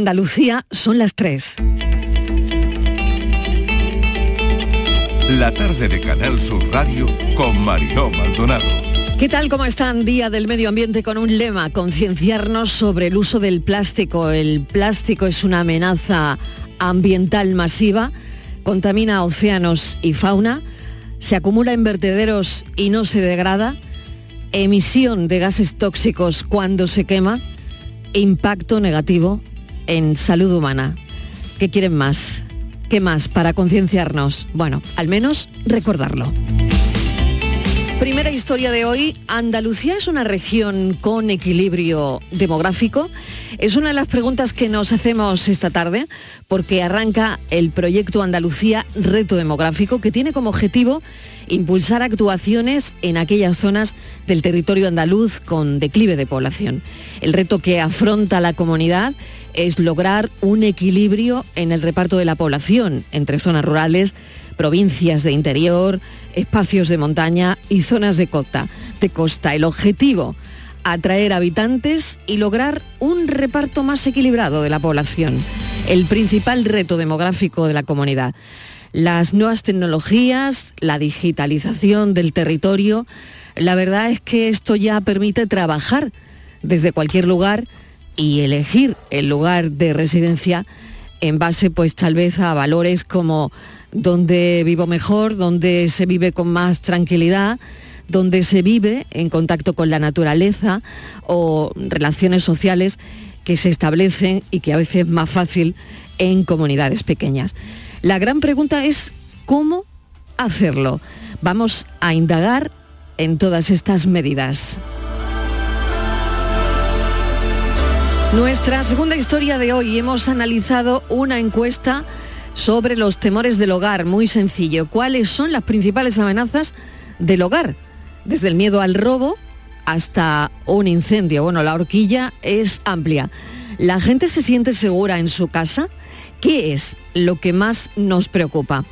Andalucía son las 3. La tarde de Canal Sur Radio con Mariló Maldonado. ¿Qué tal? ¿Cómo están? Día del Medio Ambiente con un lema, concienciarnos sobre el uso del plástico. El plástico es una amenaza ambiental masiva, contamina océanos y fauna, se acumula en vertederos y no se degrada, emisión de gases tóxicos cuando se quema, impacto negativo en salud humana. ¿Qué quieren más? ¿Qué más para concienciarnos? Bueno, al menos recordarlo. Primera historia de hoy, Andalucía es una región con equilibrio demográfico. Es una de las preguntas que nos hacemos esta tarde porque arranca el proyecto Andalucía Reto Demográfico que tiene como objetivo impulsar actuaciones en aquellas zonas del territorio andaluz con declive de población. El reto que afronta la comunidad es lograr un equilibrio en el reparto de la población entre zonas rurales, provincias de interior, espacios de montaña y zonas de costa. De costa. El objetivo, atraer habitantes y lograr un reparto más equilibrado de la población. El principal reto demográfico de la comunidad. Las nuevas tecnologías, la digitalización del territorio, la verdad es que esto ya permite trabajar desde cualquier lugar y elegir el lugar de residencia en base pues tal vez a valores como donde vivo mejor, donde se vive con más tranquilidad, donde se vive en contacto con la naturaleza o relaciones sociales que se establecen y que a veces es más fácil en comunidades pequeñas. La gran pregunta es cómo hacerlo. Vamos a indagar en todas estas medidas. Nuestra segunda historia de hoy hemos analizado una encuesta sobre los temores del hogar, muy sencillo. ¿Cuáles son las principales amenazas del hogar? Desde el miedo al robo hasta un incendio. Bueno, la horquilla es amplia. ¿La gente se siente segura en su casa? ¿Qué es lo que más nos preocupa?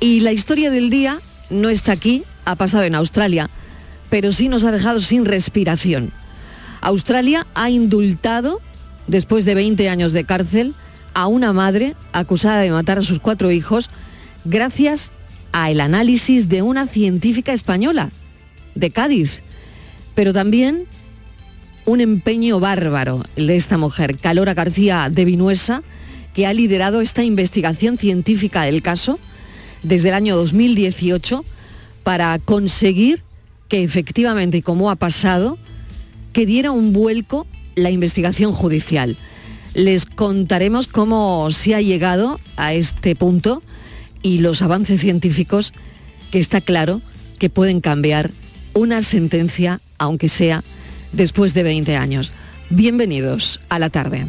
Y la historia del día no está aquí, ha pasado en Australia, pero sí nos ha dejado sin respiración. Australia ha indultado después de 20 años de cárcel, a una madre acusada de matar a sus cuatro hijos gracias al análisis de una científica española, de Cádiz, pero también un empeño bárbaro de esta mujer, Calora García de Vinuesa, que ha liderado esta investigación científica del caso desde el año 2018 para conseguir que efectivamente, como ha pasado, que diera un vuelco la investigación judicial. Les contaremos cómo se ha llegado a este punto y los avances científicos que está claro que pueden cambiar una sentencia, aunque sea después de 20 años. Bienvenidos a la tarde.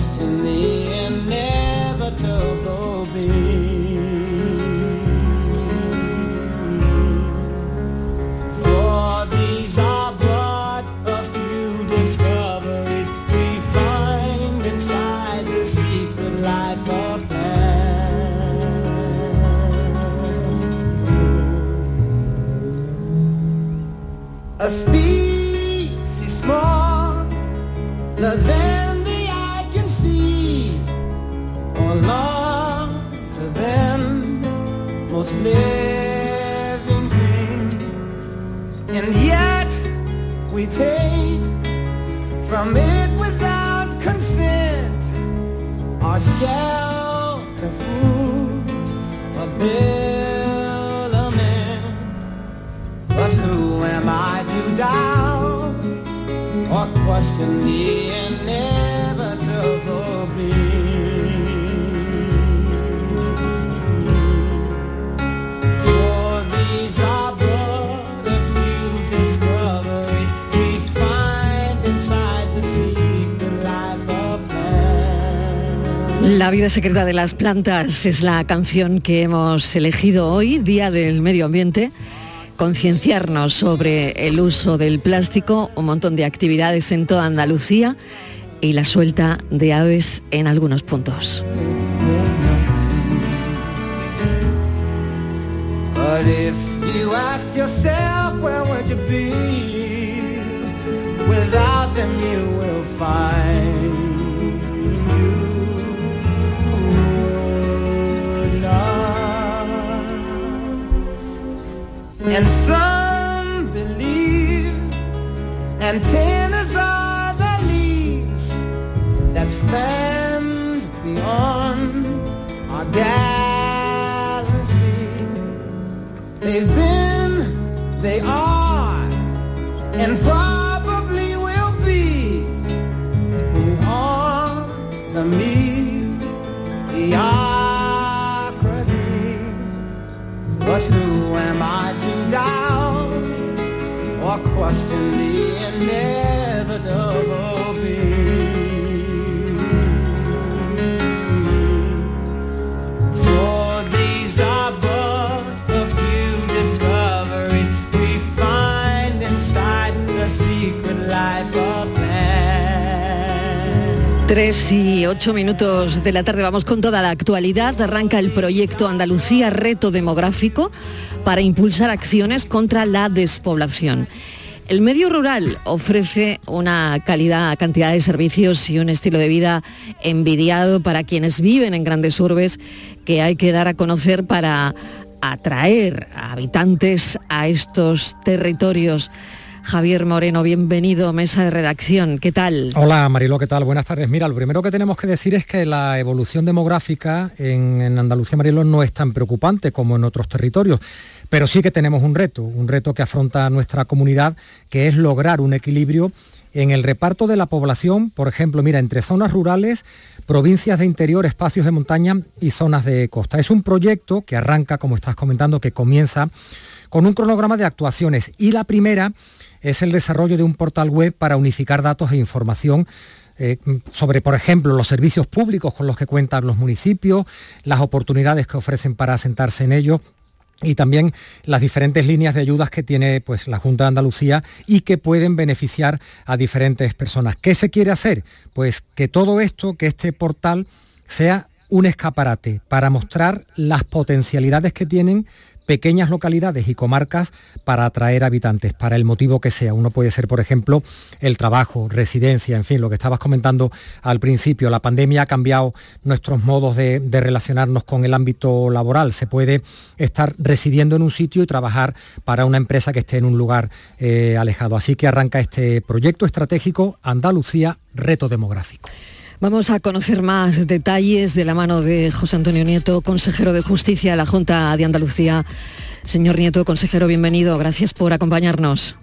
To in me. La vida secreta de las plantas es la canción que hemos elegido hoy, Día del Medio Ambiente. Concienciarnos sobre el uso del plástico, un montón de actividades en toda Andalucía y la suelta de aves en algunos puntos. And some believe antennas are the leaves that spans beyond our galaxy. They've been, they are, and probably Tres y ocho minutos de la tarde vamos con toda la actualidad. Arranca el proyecto Andalucía Reto Demográfico para impulsar acciones contra la despoblación. El medio rural ofrece una calidad, cantidad de servicios y un estilo de vida envidiado para quienes viven en grandes urbes que hay que dar a conocer para atraer a habitantes a estos territorios. Javier Moreno, bienvenido, mesa de redacción. ¿Qué tal? Hola Marilo, ¿qué tal? Buenas tardes. Mira, lo primero que tenemos que decir es que la evolución demográfica en, en Andalucía, Marilo, no es tan preocupante como en otros territorios. Pero sí que tenemos un reto, un reto que afronta nuestra comunidad, que es lograr un equilibrio en el reparto de la población, por ejemplo, mira, entre zonas rurales, provincias de interior, espacios de montaña y zonas de costa. Es un proyecto que arranca, como estás comentando, que comienza con un cronograma de actuaciones y la primera es el desarrollo de un portal web para unificar datos e información eh, sobre, por ejemplo, los servicios públicos con los que cuentan los municipios, las oportunidades que ofrecen para asentarse en ellos y también las diferentes líneas de ayudas que tiene pues, la Junta de Andalucía y que pueden beneficiar a diferentes personas. ¿Qué se quiere hacer? Pues que todo esto, que este portal sea un escaparate para mostrar las potencialidades que tienen pequeñas localidades y comarcas para atraer habitantes, para el motivo que sea. Uno puede ser, por ejemplo, el trabajo, residencia, en fin, lo que estabas comentando al principio. La pandemia ha cambiado nuestros modos de, relacionarnos con el ámbito laboral. Se puede estar residiendo en un sitio y trabajar para una empresa que esté en un lugar eh, alejado. Así que arranca este proyecto estratégico Andalucía, reto demográfico. Vamos a conocer más detalles de la mano de José Antonio Nieto, consejero de Justicia de la Junta de Andalucía. Señor Nieto, consejero, bienvenido. Gracias por acompañarnos.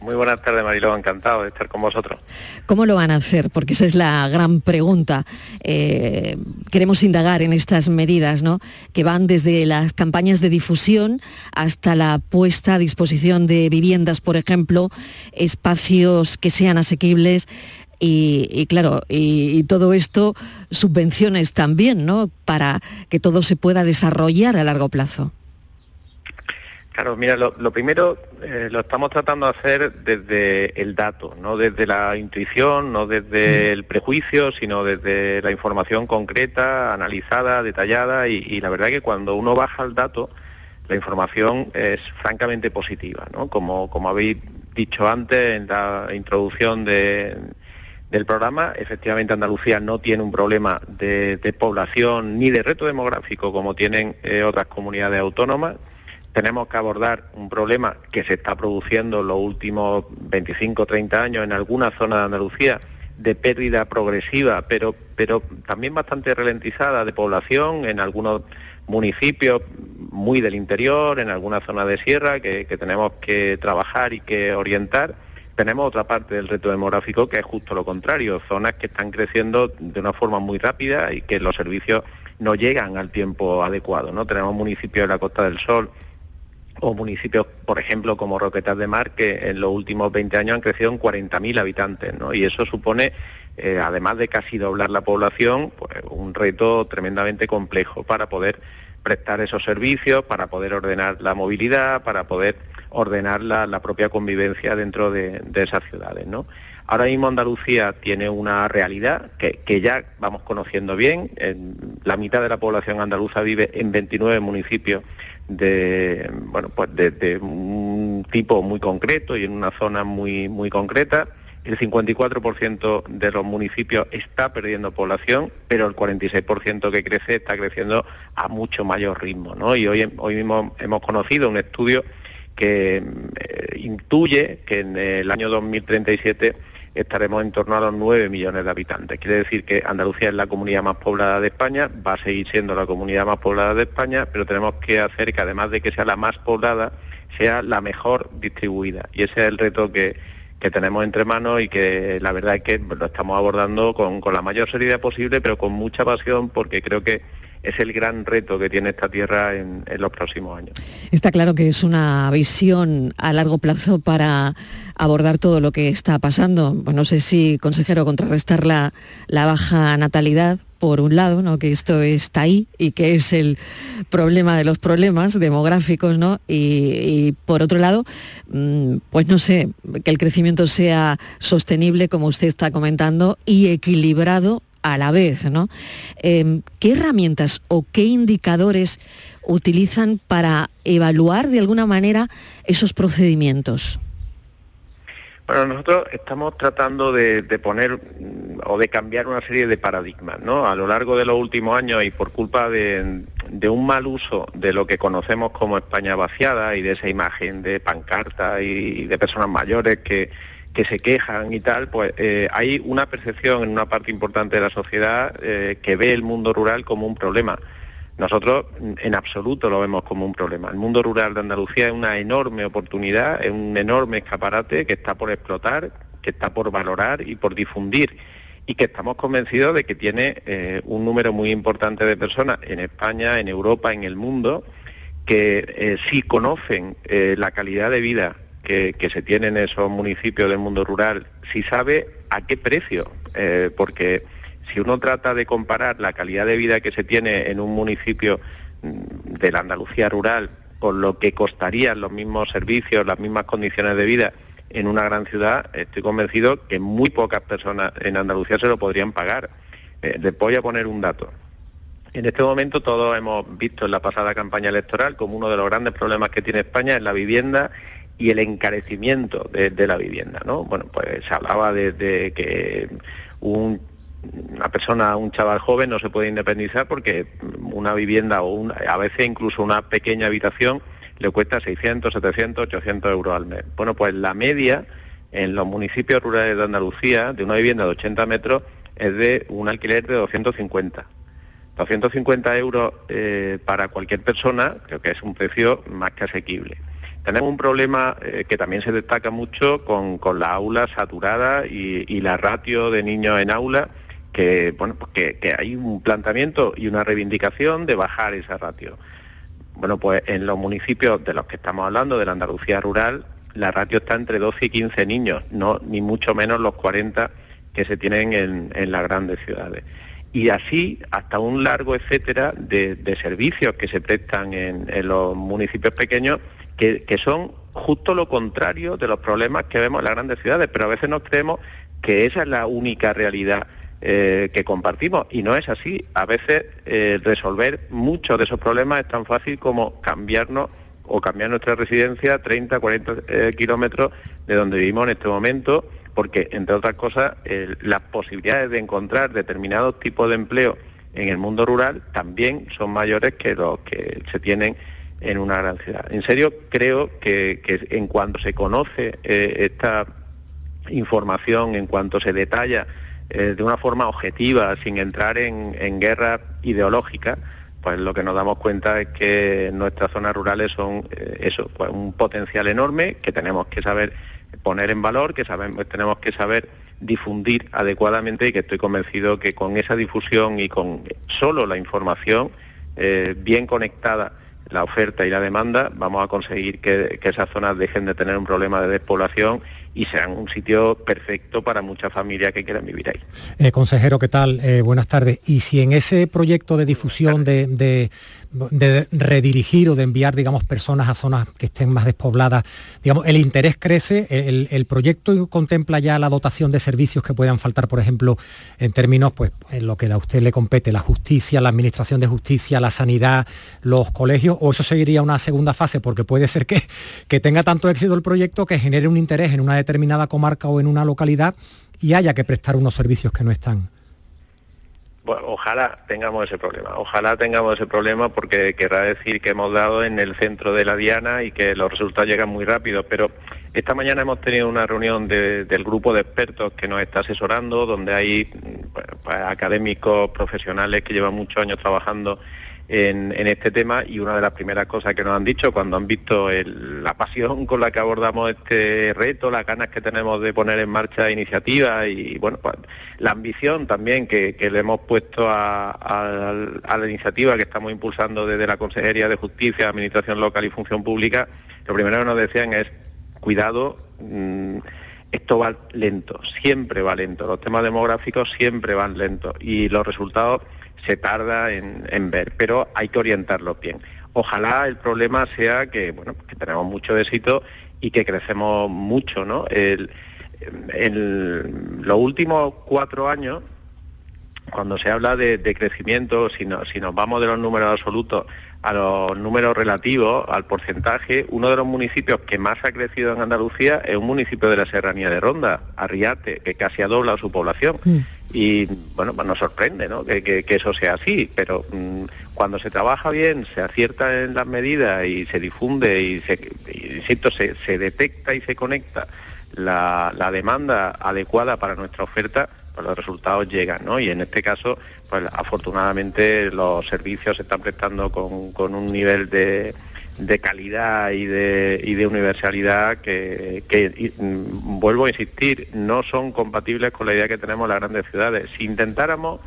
Muy buenas tardes, Mariló. Encantado de estar con vosotros. ¿Cómo lo van a hacer? Porque esa es la gran pregunta. Eh, queremos indagar en estas medidas, ¿no? Que van desde las campañas de difusión hasta la puesta a disposición de viviendas, por ejemplo, espacios que sean asequibles, y, y, claro, y, y, todo esto, subvenciones también, ¿no? Para que todo se pueda desarrollar a largo plazo. Claro, mira, lo, lo primero eh, lo estamos tratando de hacer desde el dato, no desde la intuición, no desde el prejuicio, sino desde la información concreta, analizada, detallada y, y la verdad que cuando uno baja el dato, la información es francamente positiva, ¿no? Como, como habéis dicho antes en la introducción de del programa. Efectivamente, Andalucía no tiene un problema de, población ni de reto demográfico como tienen eh, otras comunidades autónomas. Tenemos que abordar un problema que se está produciendo en los últimos 25 o 30 años en algunas zonas de Andalucía de pérdida progresiva, pero, pero también bastante ralentizada de población en algunos municipios muy del interior, en algunas zonas de sierra que tenemos que trabajar y que orientar tenemos otra parte del reto demográfico que es justo lo contrario, zonas que están creciendo de una forma muy rápida y que los servicios no llegan al tiempo adecuado. ¿no? Tenemos municipios de la Costa del Sol o municipios, por ejemplo, como Roquetas de Mar, que en los últimos 20 años han crecido en 40.000 habitantes, ¿no? Y eso supone, eh, además de casi doblar la población, pues un reto tremendamente complejo para poder prestar esos servicios, para poder ordenar la movilidad, para poder ordenar la, propia convivencia dentro de, de esas ciudades, ¿no? Ahora mismo Andalucía tiene una realidad que, que ya vamos conociendo bien. En- la mitad de la población andaluza vive en 29 municipios de, bueno, pues de, de un tipo muy concreto y en una zona muy, muy concreta. El 54% de los municipios está perdiendo población, pero el 46% que crece está creciendo a mucho mayor ritmo. ¿no? Y hoy, hoy mismo hemos conocido un estudio que eh, intuye que en el año 2037 estaremos en torno a los 9 millones de habitantes. Quiere decir que Andalucía es la comunidad más poblada de España, va a seguir siendo la comunidad más poblada de España, pero tenemos que hacer que además de que sea la más poblada, sea la mejor distribuida. Y ese es el reto que, que tenemos entre manos y que la verdad es que lo estamos abordando con, con la mayor seriedad posible, pero con mucha pasión, porque creo que es el gran reto que tiene esta tierra en, los próximos años. Está claro que es una visión a largo plazo para abordar todo lo que está pasando. Pues no sé si, consejero, contrarrestar la, la baja natalidad, por un lado, ¿no? que esto está ahí y que es el problema de los problemas demográficos, ¿no? y, y por otro lado, mm, pues no sé, que el crecimiento sea sostenible, como usted está comentando, y equilibrado a la vez, ¿no? Eh, ¿Qué herramientas o qué indicadores utilizan para evaluar de alguna manera esos procedimientos? Bueno, nosotros estamos tratando de, poner mm, o de cambiar una serie de paradigmas, ¿no? A lo largo de los últimos años y por culpa de, un mal uso de lo que conocemos como España vaciada y de esa imagen de pancarta y de personas mayores que, que se quejan y tal, pues eh, hay una percepción en una parte importante de la sociedad eh, que ve el mundo rural como un problema. Nosotros mm, en absoluto lo vemos como un problema. El mundo rural de Andalucía es una enorme oportunidad, es un enorme escaparate que está por explotar, que está por valorar y por difundir y que estamos convencidos de que tiene eh, un número muy importante de personas en España, en Europa, en el mundo, que sí conocen la calidad de vida que, se tiene en esos municipios del mundo rural, si sabe a qué precio, eh, porque si uno trata de comparar la calidad de vida que se tiene en un municipio mm, de la Andalucía rural con lo que costarían los mismos servicios, las mismas condiciones de vida en una gran ciudad, estoy convencido que muy pocas personas en Andalucía se lo podrían pagar. Eh, les voy a poner un dato. En este momento todos hemos visto en la pasada campaña electoral como uno de los grandes problemas que tiene España es la vivienda y el encarecimiento de, la vivienda, ¿no? Bueno, pues se hablaba de, de que un una persona, un chaval joven no se puede independizar porque una vivienda o una, a veces incluso una pequeña habitación le cuesta 600, 700, 800 euros al mes. Bueno, pues la media en los municipios rurales de Andalucía de una vivienda de 80 metros es de un alquiler de 250. 250 euros eh, para cualquier persona creo que es un precio más que asequible. Tenemos un problema eh, que también se destaca mucho con, con la aula saturada y, y la ratio de niños en aula, que, bueno, pues que, hay un planteamiento y una reivindicación de bajar esa ratio. Bueno, pues en los municipios de los que estamos hablando, de la Andalucía rural, la ratio está entre 12 y 15 niños, no ni mucho menos los 40 que se tienen en, en las grandes ciudades. Y así hasta un largo etcétera de, de servicios que se prestan en los municipios pequeños que, son justo lo contrario de los problemas que vemos en las grandes ciudades, pero a veces nos creemos que esa es la única realidad eh, que compartimos y no es así. A veces eh, resolver muchos de esos problemas es tan fácil como cambiarnos o cambiar nuestra residencia 30, 40 eh, kilómetros de donde vivimos en este momento, porque entre otras cosas las posibilidades de encontrar determinados tipos de empleo en el mundo rural también son mayores que los que se tienen en una gran ciudad. En serio, creo que, que en cuanto se conoce eh, esta información, en cuanto se detalla eh, de una forma objetiva, sin entrar en, guerra ideológica, pues lo que nos damos cuenta es que nuestras zonas rurales son eh, eso, pues un potencial enorme que tenemos que saber poner en valor, que sabemos, tenemos que saber difundir adecuadamente y que estoy convencido que con esa difusión y con solo la información bien conectada la oferta y la demanda, vamos a conseguir que, que esas zonas dejen de tener un problema de despoblación y sean un sitio perfecto para muchas familias que quieran vivir ahí. Eh, consejero, ¿qué tal? Eh, buenas tardes. Y si en ese proyecto de difusión de, de- de redirigir o de enviar, digamos, personas a zonas que estén más despobladas, digamos, el interés crece, el, el proyecto contempla ya la dotación de servicios que puedan faltar, por ejemplo, en términos, pues, en lo que a usted le compete, la justicia, la administración de justicia, la sanidad, los colegios, o eso seguiría una segunda fase, porque puede ser que, que tenga tanto éxito el proyecto que genere un interés en una determinada comarca o en una localidad y haya que prestar unos servicios que no están. Bueno, ojalá tengamos ese problema, ojalá tengamos ese problema porque querrá decir que hemos dado en el centro de la diana y que los resultados llegan muy rápido, pero esta mañana hemos tenido una reunión de- del grupo de expertos que nos está asesorando, donde hay pues, académicos profesionales que llevan muchos años trabajando en, en este tema y una de las primeras cosas que nos han dicho cuando han visto el- la pasión con la que abordamos este reto, las ganas que tenemos de poner en marcha iniciativas y bueno, pues, la ambición también que, le hemos puesto a, a- a la iniciativa que estamos impulsando desde la Consejería de Justicia, Administración Local y Función Pública, lo primero que nos decían es cuidado, mm, esto va lento, siempre va lento, los temas demográficos siempre van lentos y los resultados se tarda en, ver, pero hay que orientarlos bien. Ojalá el problema sea que, bueno, que tenemos mucho éxito y que crecemos mucho, ¿no? El- en los últimos cuatro años, cuando se habla de, de crecimiento, si, no- si nos vamos de los números absolutos a los números relativos, al porcentaje, uno de los municipios que más ha crecido en Andalucía es un municipio de la Serranía de Ronda, Arriate, que casi ha doblado su población. Y bueno, pues nos sorprende ¿no? que, eso sea así, pero mm, cuando se trabaja bien, se acierta en las medidas y se difunde y, se, se, detecta y se conecta la, la demanda adecuada para nuestra oferta, pues los resultados llegan, ¿no? Y en este caso, pues afortunadamente los servicios se están prestando con un nivel de, de calidad y de, y de universalidad que, mm, vuelvo a insistir, no son compatibles con la idea que tenemos las grandes ciudades. Si intentáramos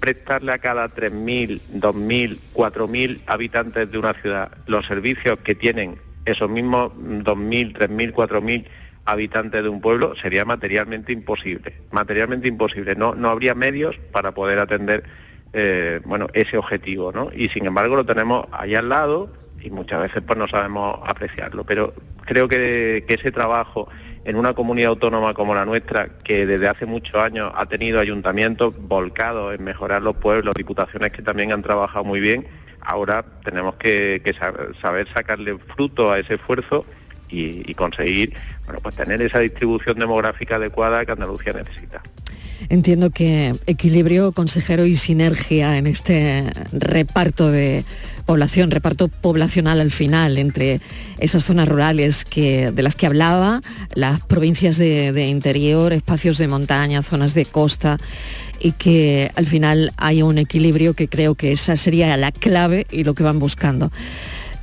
prestarle a cada 3.000, 2.000, 4.000 habitantes de una ciudad los servicios que tienen esos mismos 2.000, 3.000, 4.000 habitantes de un pueblo, sería materialmente imposible. Materialmente imposible. No, no habría medios para poder atender eh, bueno, ese objetivo, ¿no? Y sin embargo lo tenemos ahí al lado y muchas veces pues no sabemos apreciarlo. Pero creo que, ese trabajo en una comunidad autónoma como la nuestra, que desde hace muchos años ha tenido ayuntamientos volcados en mejorar los pueblos, diputaciones que también han trabajado muy bien, ahora tenemos que, que sa- saber sacarle fruto a ese esfuerzo y, y conseguir bueno, pues tener esa distribución demográfica adecuada que Andalucía necesita. Entiendo que equilibrio, consejero y sinergia en este reparto de población, reparto poblacional al final entre esas zonas rurales que, de las que hablaba, las provincias de, de interior, espacios de montaña, zonas de costa y que al final haya un equilibrio que creo que esa sería la clave y lo que van buscando.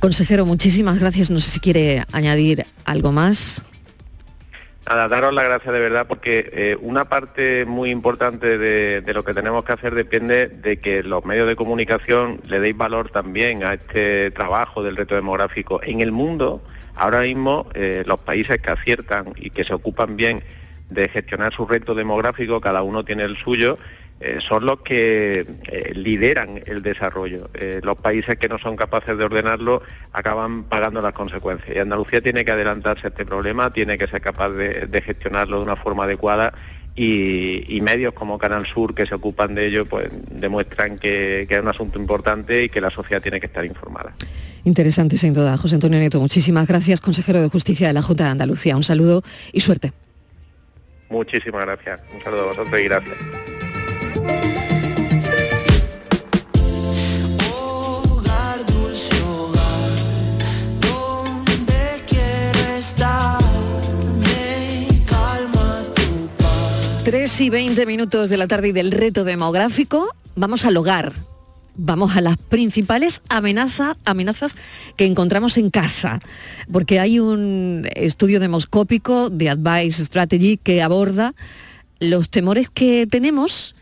Consejero, muchísimas gracias. No sé si quiere añadir algo más. Nada, daros las gracias de verdad porque eh, una parte muy importante de, lo que tenemos que hacer depende de que los medios de comunicación le deis valor también a este trabajo del reto demográfico. En el mundo, ahora mismo, eh, los países que aciertan y que se ocupan bien de gestionar su reto demográfico, cada uno tiene el suyo, eh, son los que eh, lideran el desarrollo. Eh, los países que no son capaces de ordenarlo acaban pagando las consecuencias. Y Andalucía tiene que adelantarse a este problema, tiene que ser capaz de, de gestionarlo de una forma adecuada y, y medios como Canal Sur que se ocupan de ello pues demuestran que, que es un asunto importante y que la sociedad tiene que estar informada. Interesante sin duda. José Antonio Nieto, muchísimas gracias, consejero de Justicia de la Junta de Andalucía. Un saludo y suerte. Muchísimas gracias. Un saludo a vosotros y gracias. 3 y 20 minutos de la tarde y del reto demográfico. Vamos al hogar. vamos a las principales amenaza- amenazas que encontramos en casa, porque hay un estudio demoscópico de Advice Strategy que aborda los temores que tenemos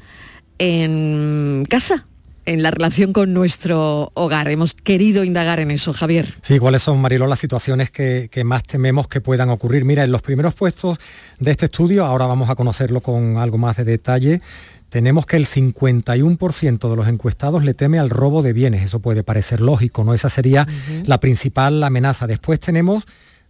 en casa, en la relación con nuestro hogar. Hemos querido indagar en eso, Javier. Sí, ¿cuáles son, Mariló, las situaciones que, que más tememos que puedan ocurrir? Mira, en los primeros puestos de este estudio, ahora vamos a conocerlo con algo más de detalle, tenemos que el 51% de los encuestados le teme al robo de bienes. Eso puede parecer lógico, ¿no? Esa sería la principal amenaza. Después tenemos,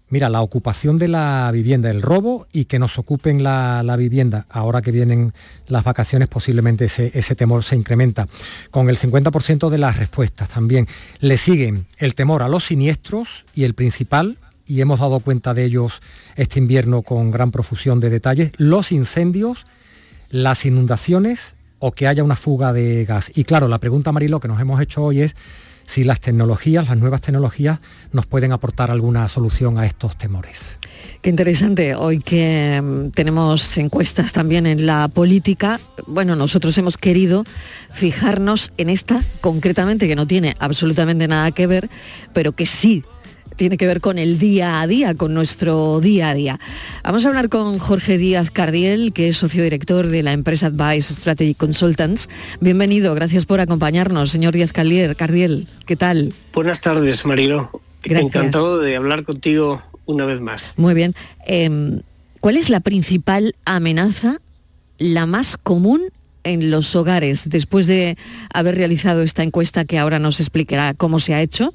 mira, la ocupación de la vivienda, el robo y que nos ocupen la, la vivienda. Ahora que vienen las vacaciones, posiblemente ese, ese temor se incrementa. Con el 50% de las respuestas también. Le siguen el temor a los siniestros y el principal, y hemos dado cuenta de ellos este invierno con gran profusión de detalles, los incendios las inundaciones o que haya una fuga de gas. Y claro, la pregunta, Marilo, que nos hemos hecho hoy es si las tecnologías, las nuevas tecnologías, nos pueden aportar alguna solución a estos temores. Qué interesante, hoy que mm, tenemos encuestas también en la política, bueno, nosotros hemos querido fijarnos en esta concretamente, que no tiene absolutamente nada que ver, pero que sí tiene que ver con el día a día, con nuestro día a día. Vamos a hablar con Jorge Díaz Cardiel, que es socio director de la empresa Advice Strategy Consultants. Bienvenido, gracias por acompañarnos, señor Díaz Cardiel. Cardiel ¿Qué tal? Buenas tardes, Marilo. Gracias. Encantado de hablar contigo una vez más. Muy bien. Eh, ¿Cuál es la principal amenaza, la más común en los hogares, después de haber realizado esta encuesta que ahora nos explicará cómo se ha hecho?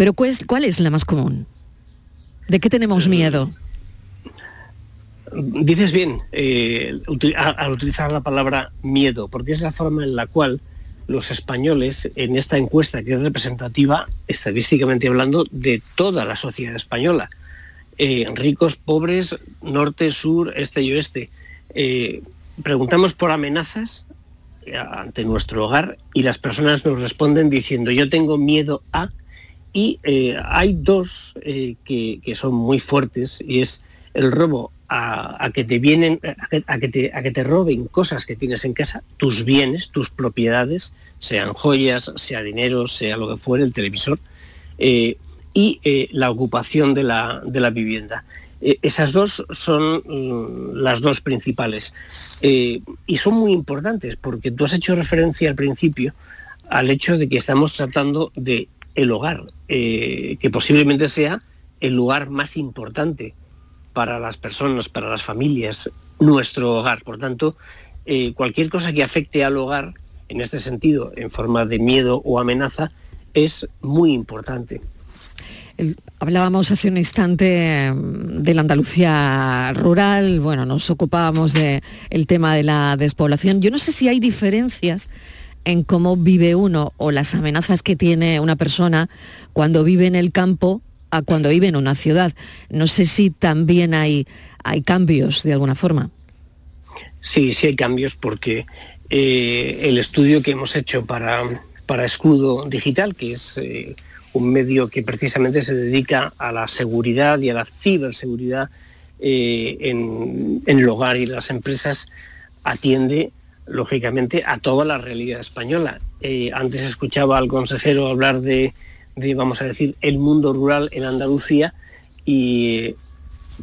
Pero ¿cuál es, cuál es la más común? ¿De qué tenemos miedo? Dices bien eh, al utilizar la palabra miedo, porque es la forma en la cual los españoles en esta encuesta que es representativa, estadísticamente hablando, de toda la sociedad española, eh, ricos, pobres, norte, sur, este y oeste, eh, preguntamos por amenazas eh, ante nuestro hogar y las personas nos responden diciendo yo tengo miedo a y eh, hay dos eh, que, que son muy fuertes y es el robo a, que te vienen a que, a que te, a que te roben cosas que tienes en casa, tus bienes, tus propiedades, sean joyas, sea dinero, sea lo que fuere, el televisor, eh, y eh, la ocupación de la, de la vivienda. Eh, esas dos son mm, las dos principales Eh, y son muy importantes porque tú has hecho referencia al principio al hecho de que estamos tratando de el hogar, eh, que posiblemente sea el lugar más importante para las personas, para las familias, nuestro hogar. Por tanto, eh, cualquier cosa que afecte al hogar, en este sentido, en forma de miedo o amenaza, es muy importante. Hablábamos hace un instante mm, de la Andalucía rural, bueno, nos ocupábamos del tema de la despoblación. Yo no sé si hay diferencias en cómo vive uno o las amenazas que tiene una persona cuando vive en el campo a cuando vive en una ciudad. No sé si también hay, hay cambios de alguna forma. Sí, sí hay cambios porque eh, el estudio que hemos hecho para, para Escudo Digital, que es eh, un medio que precisamente se dedica a la seguridad y a la ciberseguridad eh, en, en el hogar y las empresas, atiende lógicamente a toda la realidad española. Eh, antes escuchaba al consejero hablar de, vamos a decir, el mundo rural en Andalucía y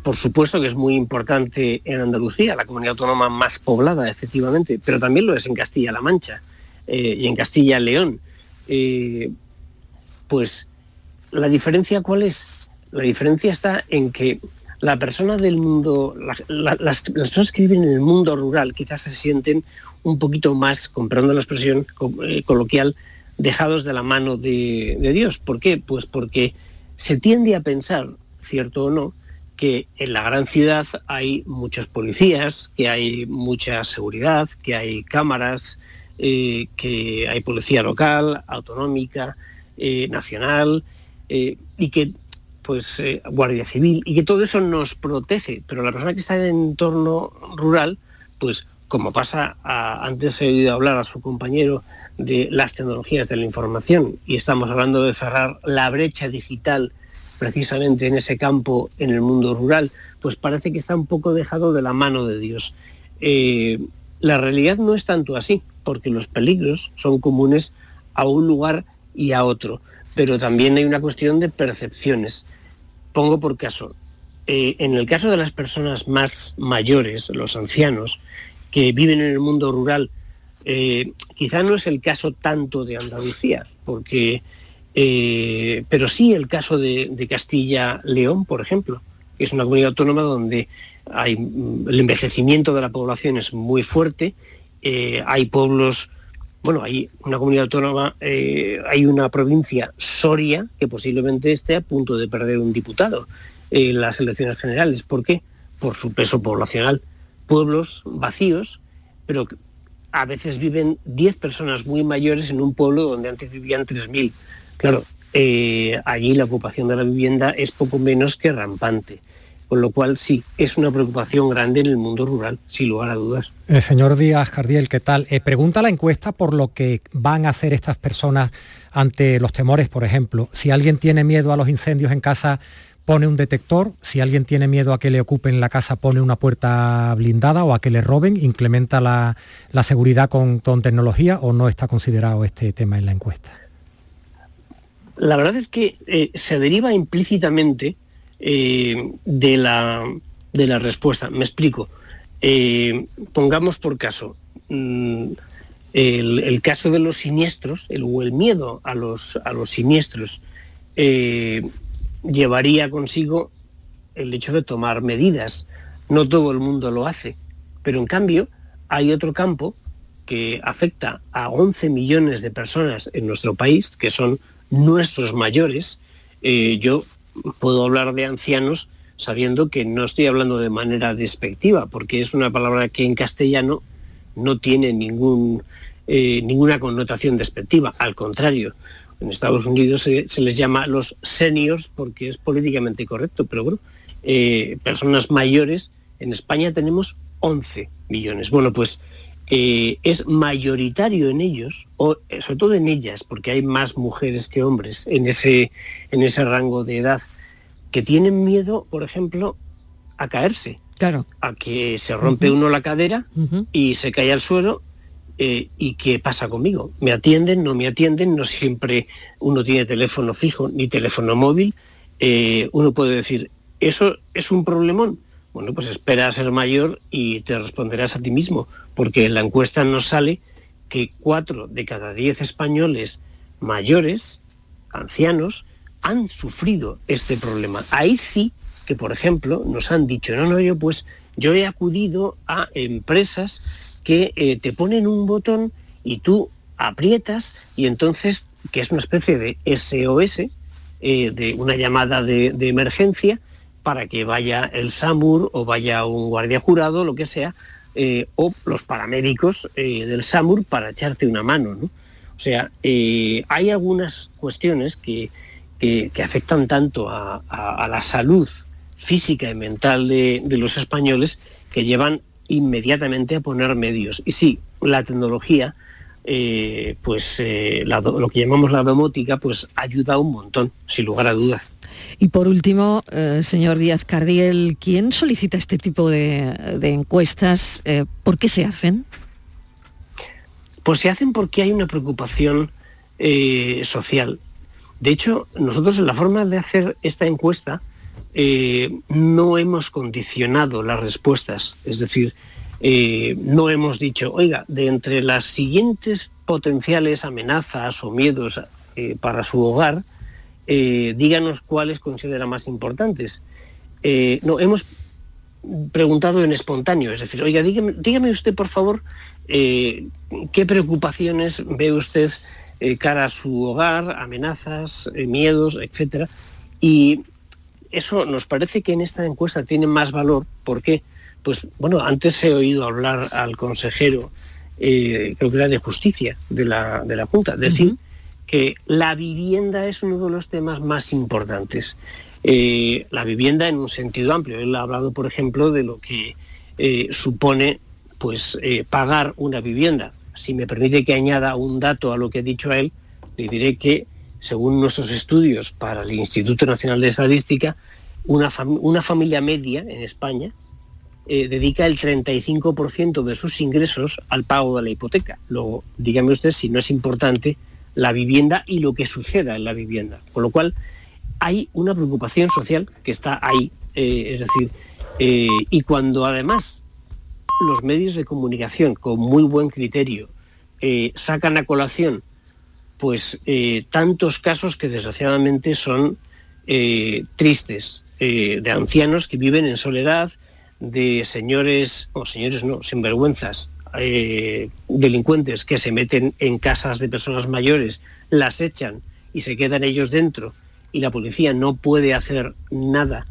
por supuesto que es muy importante en Andalucía, la comunidad autónoma más poblada, efectivamente, pero también lo es en Castilla-La Mancha eh, y en Castilla-León. Eh, pues la diferencia cuál es? La diferencia está en que la persona del mundo, la- la- las, las personas que viven en el mundo rural quizás se sienten un poquito más, comprando la expresión eh, coloquial, dejados de la mano de, Dios. ¿Por qué? Pues porque se tiende a pensar, cierto o no, que en la gran ciudad hay muchos policías, que hay mucha seguridad, que hay cámaras, eh, que hay policía local, autonómica, eh, nacional, y que pues Guardia Civil, y que todo eso nos protege, pero la persona que está en el entorno rural, pues como pasa, antes he oído hablar a su compañero de las tecnologías de la información, y estamos hablando de cerrar la brecha digital precisamente en ese campo, en el mundo rural, pues parece que está un poco dejado de la mano de Dios. Eh, la realidad no es tanto así, porque los peligros son comunes a un lugar y a otro. Pero también hay una cuestión de percepciones. Pongo por caso, eh, en el caso de las personas más mayores, los ancianos, que viven en el mundo rural, eh, quizá no es el caso tanto de Andalucía, porque, eh, pero sí el caso de, Castilla-León, por ejemplo, que es una comunidad autónoma donde hay, mm, el envejecimiento de la población es muy fuerte, eh, hay pueblos, bueno, hay una comunidad autónoma, hay una provincia, Soria, que posiblemente esté a punto de perder un diputado en las elecciones generales. ¿Por qué? Por su peso poblacional. Pueblos vacíos, pero a veces viven 10 personas muy mayores en un pueblo donde antes vivían 3.000. Claro, eh, allí la ocupación de la vivienda es poco menos que rampante. Con lo cual sí, es una preocupación grande en el mundo rural, sin lugar a dudas. Eh, señor Díaz Cardiel, ¿qué tal? Eh, pregunta la encuesta por lo que van a hacer estas personas ante los temores, por ejemplo. Si alguien tiene miedo a los incendios en casa, pone un detector. Si alguien tiene miedo a que le ocupen la casa, pone una puerta blindada o a que le roben. ¿Incrementa la, la seguridad con, con tecnología o no está considerado este tema en la encuesta? La verdad es que eh, se deriva implícitamente eh, de, la, de la respuesta. Me explico. Eh, pongamos por caso mm, el, el caso de los siniestros, el, o el miedo a los, a los siniestros, llevaría consigo el hecho de tomar medidas. No todo el mundo lo hace, pero en cambio hay otro campo que afecta a 11 millones de personas en nuestro país, que son nuestros mayores. Eh, yo puedo hablar de ancianos sabiendo que no estoy hablando de manera despectiva, porque es una palabra que en castellano no tiene ningún, eh, ninguna connotación despectiva, al contrario. En Estados Unidos se, se les llama los seniors porque es políticamente correcto, pero bueno, eh, personas mayores, en España tenemos 11 millones. Bueno, pues eh, es mayoritario en ellos, o eh, sobre todo en ellas, porque hay más mujeres que hombres en ese, en ese rango de edad, que tienen miedo, por ejemplo, a caerse, Claro. a que se rompe uno la cadera y se cae al suelo. Eh, ¿Y qué pasa conmigo? ¿Me atienden? ¿No me atienden? No siempre uno tiene teléfono fijo ni teléfono móvil. Eh, uno puede decir, ¿eso es un problemón? Bueno, pues espera a ser mayor y te responderás a ti mismo, porque en la encuesta nos sale que cuatro de cada diez españoles mayores, ancianos, han sufrido este problema. Ahí sí que, por ejemplo, nos han dicho, no, no, yo pues yo he acudido a empresas que eh, te ponen un botón y tú aprietas y entonces, que es una especie de SOS, eh, de una llamada de, emergencia, para que vaya el SAMUR o vaya un guardia jurado, lo que sea, eh, o los paramédicos del SAMUR para echarte una mano. ¿no? O sea, hay algunas cuestiones que, que- afectan tanto a, la salud física y mental de los españoles que llevan inmediatamente a poner medios. Y sí, la tecnología, eh, pues eh, la lo que llamamos la domótica, pues ayuda un montón, sin lugar a dudas. Y por último, eh, señor Díaz Cardiel, ¿quién solicita este tipo de, de encuestas? ¿Por qué se hacen? Pues se hacen porque hay una preocupación social. De hecho, nosotros en la forma de hacer esta encuesta eh, no hemos condicionado las respuestas. Es decir, eh, no hemos dicho, oiga, de entre las siguientes potenciales amenazas o miedos eh, para su hogar, díganos cuáles considera más importantes. No, hemos preguntado en espontáneo, es decir, oiga, dígame, dígame usted, por favor, qué preocupaciones ve usted cara a su hogar, amenazas, miedos, etcétera. Y eso nos parece que en esta encuesta tiene más valor. ¿Por qué? Pues bueno, antes he oído hablar al consejero, eh, creo que era de justicia de la, de la Junta, decir que la vivienda es uno de los temas más importantes. Eh, la vivienda en un sentido amplio. Él ha hablado, por ejemplo, de lo que eh, supone pues pagar una vivienda. Si me permite que añada un dato a lo que ha dicho a él, le diré que según nuestros estudios para el Instituto Nacional de Estadística, una, fam- una familia media en España eh, dedica el 35% de sus ingresos al pago de la hipoteca. Luego, dígame usted si no es importante la vivienda y lo que suceda en la vivienda. Con lo cual, hay una preocupación social que está ahí. eh, es decir, eh, y cuando además los medios de comunicación con muy buen criterio sacan a colación pues eh, tantos casos que desgraciadamente son eh, tristes, eh, de ancianos que viven en soledad, de señores, o señores no, sinvergüenzas, delincuentes que se meten en casas de personas mayores, las echan y se quedan ellos dentro y la policía no puede hacer nada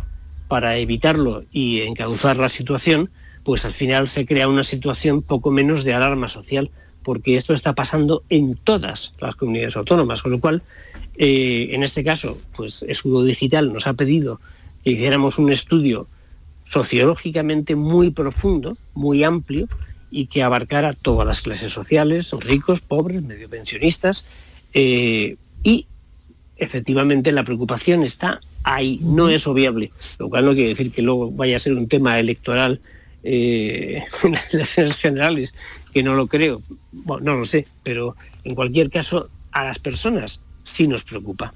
para evitarlo y encauzar la situación, pues al final se crea una situación poco menos de alarma social, porque esto está pasando en todas las comunidades autónomas, con lo cual, eh, en este caso, pues Escudo Digital nos ha pedido que hiciéramos un estudio sociológicamente muy profundo, muy amplio, y que abarcara todas las clases sociales, ricos, pobres, medio pensionistas, eh, y efectivamente la preocupación está ahí, no es obviable, lo cual no quiere decir que luego vaya a ser un tema electoral eh, en las elecciones generales, que no lo creo, bueno, no lo sé, pero en cualquier caso a las personas sí nos preocupa.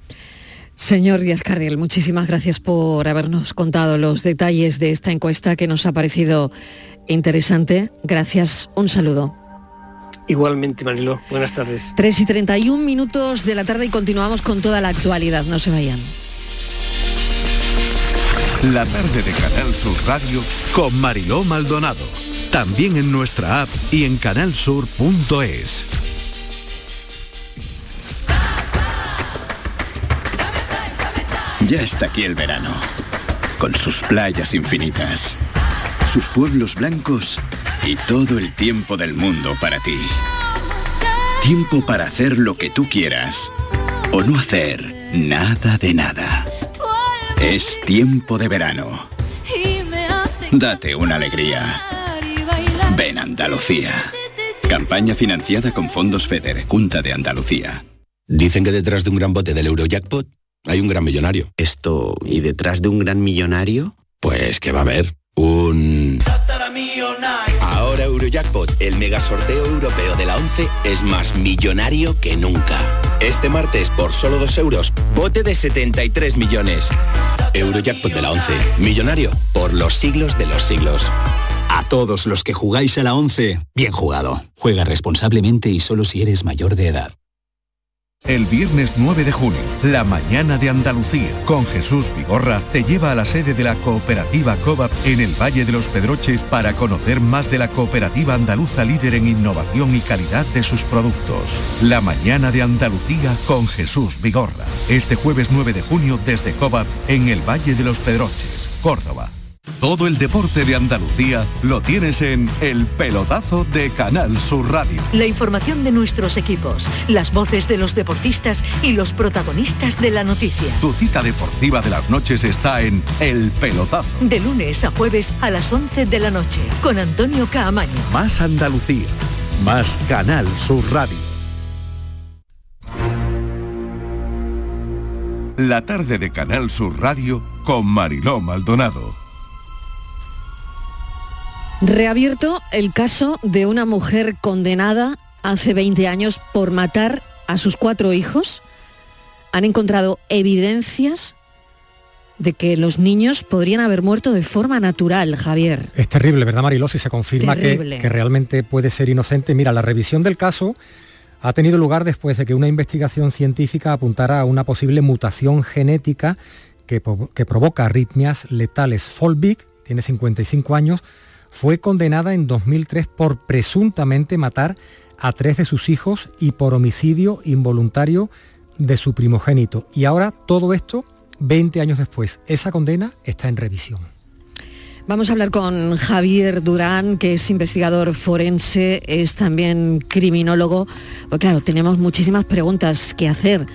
Señor Díaz Cardiel, muchísimas gracias por habernos contado los detalles de esta encuesta que nos ha parecido interesante. Gracias, un saludo. Igualmente, Manilo, buenas tardes. 3 y 31 minutos de la tarde y continuamos con toda la actualidad. No se vayan. La tarde de Canal Sur Radio con Mariló Maldonado. También en nuestra app y en canalsur.es. Ya está aquí el verano, con sus playas infinitas, sus pueblos blancos y todo el tiempo del mundo para ti. Tiempo para hacer lo que tú quieras o no hacer nada de nada. Es tiempo de verano. Date una alegría. Andalucía. Campaña financiada con fondos FEDER, Junta de Andalucía. Dicen que detrás de un gran bote del Eurojackpot hay un gran millonario. Esto, ¿y detrás de un gran millonario? Pues que va a haber un... Ahora Eurojackpot, el mega sorteo europeo de la 11, es más millonario que nunca. Este martes, por solo 2 euros, bote de 73 millones. Eurojackpot de la 11, millonario por los siglos de los siglos. A todos los que jugáis a la 11, bien jugado. Juega responsablemente y solo si eres mayor de edad. El viernes 9 de junio, la mañana de Andalucía, con Jesús Vigorra, te lleva a la sede de la cooperativa COVAP en el Valle de los Pedroches para conocer más de la cooperativa andaluza líder en innovación y calidad de sus productos. La mañana de Andalucía con Jesús Vigorra. Este jueves 9 de junio desde COVAP en el Valle de los Pedroches, Córdoba. Todo el deporte de Andalucía lo tienes en El Pelotazo de Canal Sur Radio. La información de nuestros equipos, las voces de los deportistas y los protagonistas de la noticia. Tu cita deportiva de las noches está en El Pelotazo. De lunes a jueves a las 11 de la noche, con Antonio Caamaño. Más Andalucía, más Canal Sur Radio. La tarde de Canal Sur Radio con Mariló Maldonado. Reabierto el caso de una mujer condenada hace 20 años por matar a sus cuatro hijos. Han encontrado evidencias de que los niños podrían haber muerto de forma natural, Javier. Es terrible, ¿verdad, Mariló? Si se confirma que, realmente puede ser inocente. Mira, la revisión del caso ha tenido lugar después de que una investigación científica apuntara a una posible mutación genética que provoca arritmias letales. Folbig, tiene 55 años, fue condenada en 2003 por presuntamente matar a tres de sus hijos y por homicidio involuntario de su primogénito. Y ahora todo esto, 20 años después, esa condena está en revisión. Vamos a hablar con Javier Durán, que es investigador forense, es también criminólogo. Pues claro, tenemos muchísimas preguntas que hacer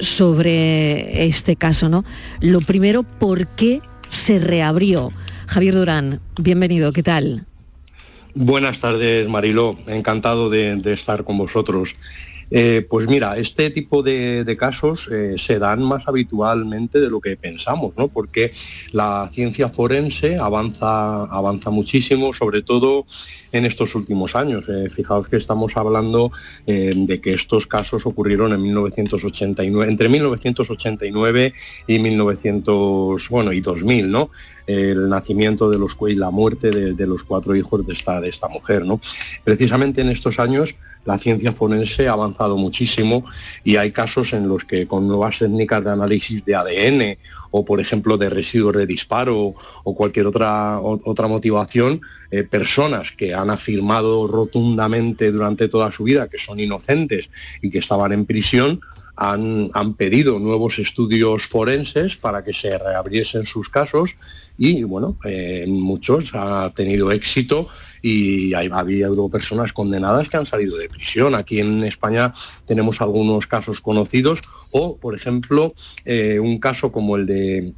sobre este caso, ¿no? Lo primero, ¿por qué se reabrió? Javier Durán, bienvenido, ¿qué tal? Buenas tardes, Mariló. Encantado de, de estar con vosotros. Eh, pues mira, este tipo de, casos eh, se dan más habitualmente de lo que pensamos, ¿no? Porque la ciencia forense avanza, avanza muchísimo, sobre todo en estos últimos años. Eh, fijaos que estamos hablando de que estos casos ocurrieron en 1989, entre 1989 y 1900, bueno, y 2000, ¿no? el nacimiento de los y la muerte de, de los cuatro hijos de esta, de esta mujer. ¿no? Precisamente en estos años la ciencia forense ha avanzado muchísimo y hay casos en los que con nuevas técnicas de análisis de ADN o por ejemplo de residuos de disparo o cualquier otra, otra motivación, eh, personas que han afirmado rotundamente durante toda su vida que son inocentes y que estaban en prisión, han, han pedido nuevos estudios forenses para que se reabriesen sus casos y bueno, eh, muchos ha tenido éxito y hay, ha habido personas condenadas que han salido de prisión. Aquí en España tenemos algunos casos conocidos o, por ejemplo, eh, un caso como el de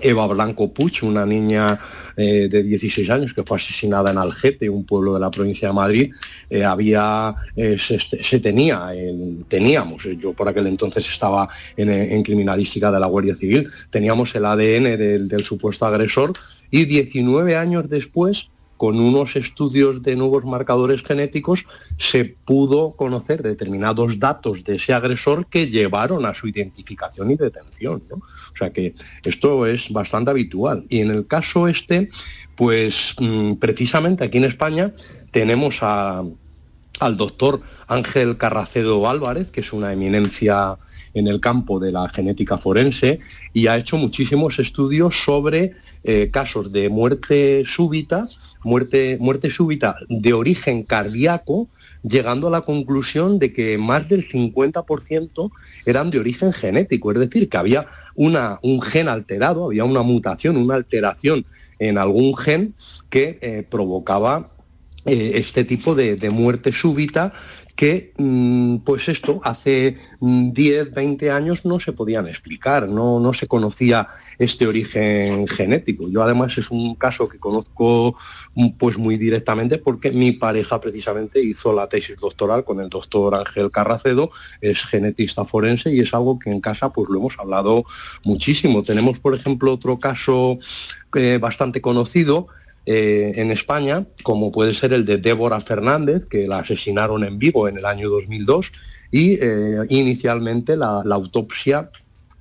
Eva Blanco Puig, una niña eh, de 16 años que fue asesinada en Algete, un pueblo de la provincia de Madrid, eh, había, se, tenía, en- teníamos, yo por aquel entonces estaba en, criminalística de la Guardia Civil, teníamos el ADN del supuesto agresor y 19 años después con unos estudios de nuevos marcadores genéticos se pudo conocer determinados datos de ese agresor que llevaron a su identificación y detención. ¿no? O sea que esto es bastante habitual. Y en el caso este, pues mm, precisamente aquí en España tenemos al doctor Ángel Carracedo Álvarez, que es una eminencia en el campo de la genética forense y ha hecho muchísimos estudios sobre eh, casos de muerte súbita, muerte, muerte súbita de origen cardíaco, llegando a la conclusión de que más del 50% eran de origen genético, es decir, que había una, un gen alterado, había una mutación, una alteración en algún gen que eh, provocaba eh, este tipo de, de muerte súbita que, mm, pues esto, hace mm, 10, 20 años no se podían explicar, no, no se conocía este origen genético. Yo además es un caso que conozco mm, pues muy directamente porque mi pareja precisamente hizo la tesis doctoral con el doctor Ángel Carracedo, es genetista forense y es algo que en casa pues lo hemos hablado muchísimo. Tenemos, por ejemplo, otro caso eh, bastante conocido eh, en España, como puede ser el de Débora Fernández, que la asesinaron en Vigo en el año 2002, y eh, inicialmente la autopsia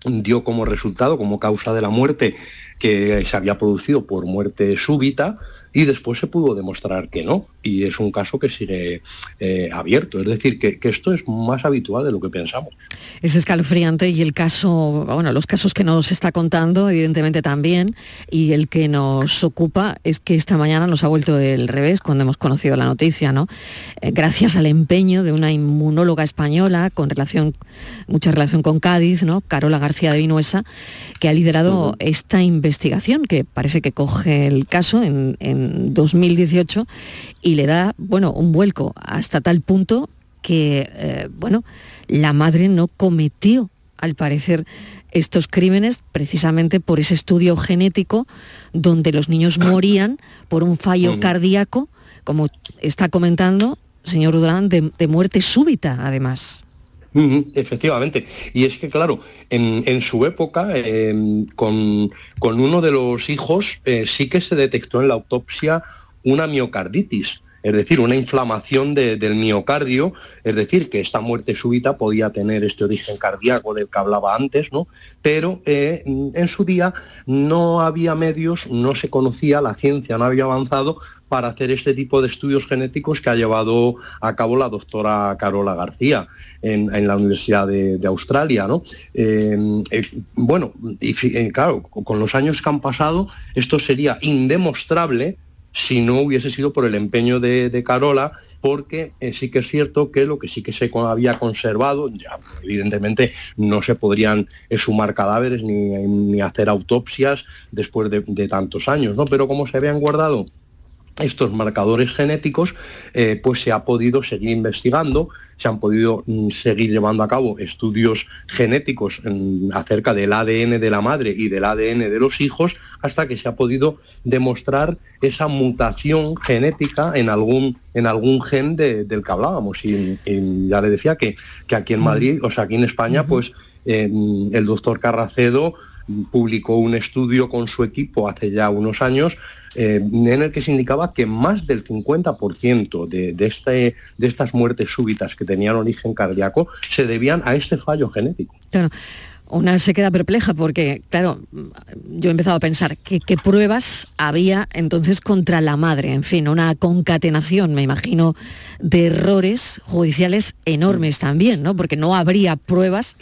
dio como resultado, como causa de la muerte, que se había producido por muerte súbita y después se pudo demostrar que no. Y es un caso que sigue eh, abierto. Es decir, que, que esto es más habitual de lo que pensamos. Es escalofriante y el caso, bueno, los casos que nos está contando, evidentemente también, y el que nos ocupa es que esta mañana nos ha vuelto del revés cuando hemos conocido la noticia, ¿no? Eh, gracias al empeño de una inmunóloga española con relación, mucha relación con Cádiz, ¿no? Carola García de Vinuesa, que ha liderado esta investigación que parece que coge el caso en, en 2018 y le da, bueno, un vuelco hasta tal punto que, eh, bueno, la madre no cometió, al parecer, estos crímenes precisamente por ese estudio genético donde los niños morían por un fallo cardíaco, como está comentando, señor Durán, de, de muerte súbita, además. Efectivamente. Y es que, claro, en, en su época, eh, con, con uno de los hijos, eh, sí que se detectó en la autopsia una miocarditis, es decir, una inflamación de- del miocardio, es decir, que esta muerte súbita podía tener este origen cardíaco del que hablaba antes, ¿no? Pero eh, en su día no había medios, no se conocía, la ciencia no había avanzado para hacer este tipo de estudios genéticos que ha llevado a cabo la doctora Carola García en, la Universidad de, Australia. ¿no? Eh, eh, bueno, y claro, con los años que han pasado, esto sería indemostrable si no hubiese sido por el empeño de, de Carola, porque eh, sí que es cierto que lo que sí que se había conservado, ya evidentemente no se podrían eh, sumar cadáveres ni, ni hacer autopsias después de, de tantos años, ¿no? Pero como se habían guardado estos marcadores genéticos, eh, pues se ha podido seguir investigando, se han podido mm, seguir llevando a cabo estudios genéticos mm, acerca del ADN de la madre y del ADN de los hijos, hasta que se ha podido demostrar esa mutación genética en algún, en algún gen de- del que hablábamos. Y, y ya le decía que, que aquí en Madrid, o sea, aquí en España, pues eh, mm, el doctor Carracedo mm, publicó un estudio con su equipo hace ya unos años eh, en el que se indicaba que más del 50% de, de, este, de estas muertes súbitas que tenían origen cardíaco se debían a este fallo genético. Claro, una se queda perpleja porque, claro, yo he empezado a pensar que qué pruebas había entonces contra la madre, en fin, una concatenación, me imagino, de errores judiciales enormes también, ¿no? Porque no habría pruebas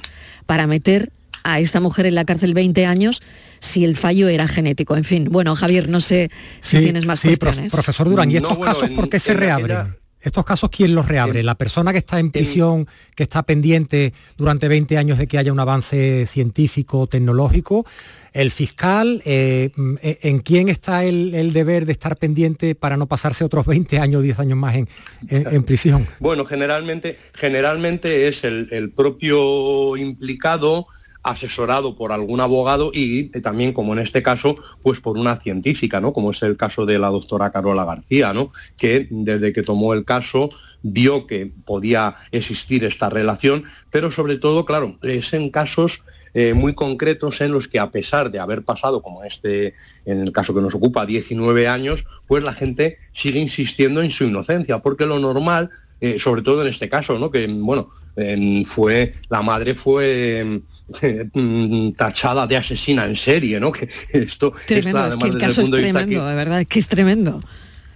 para meter a esta mujer en la cárcel 20 años si el fallo era genético. En fin, bueno, Javier, no sé si Sí, tienes más sí, prof- cuestiones. profesor Durán, ¿y No, estos bueno, casos por qué se en reabren? ¿Estos casos quién los reabre? ¿La persona que está en prisión, que está pendiente durante 20 años de que haya un avance científico, tecnológico? ¿El fiscal? eh, mm, eh, ¿En quién está el, el deber de estar pendiente para no pasarse otros 20 años, 10 años más en, en- en prisión? Bueno, generalmente, generalmente es el, el propio implicado asesorado por algún abogado y eh, también, como en este caso, pues por una científica, ¿no? Como es el caso de la doctora Carola García, ¿no? Que desde que tomó el caso vio que podía existir esta relación, pero sobre todo, claro, es en casos eh, muy concretos en los que a pesar de haber pasado, como este, en el caso que nos ocupa, 19 años, pues la gente sigue insistiendo en su inocencia, porque lo normal, eh, sobre todo en este caso, ¿no? que bueno, em, fue, la madre fue em, tachada de asesina en serie, ¿no? Que esto, Tremendo, esto, es que además, el caso es de tremendo, que- de verdad, es que es tremendo.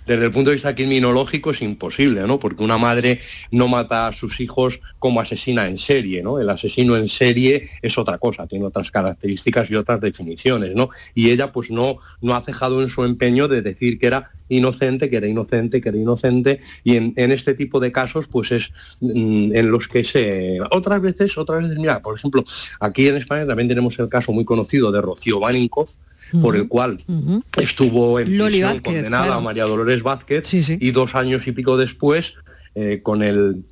Desde el punto de vista criminológico es imposible, ¿no? Porque una madre no mata a sus hijos como asesina en serie, ¿no? El asesino en serie es otra cosa, tiene otras características y otras definiciones, ¿no? Y ella pues no, no ha cejado en su empeño de decir que era inocente, que era inocente, que era inocente, y en, este tipo de casos pues es mm, en los que se... Otras veces, otras veces, mira, por ejemplo, aquí en España también tenemos el caso muy conocido de Rocío Por el cual estuvo en Loli prisión Vázquez, condenada claro. a María Dolores Vázquez y dos años y pico después eh, con el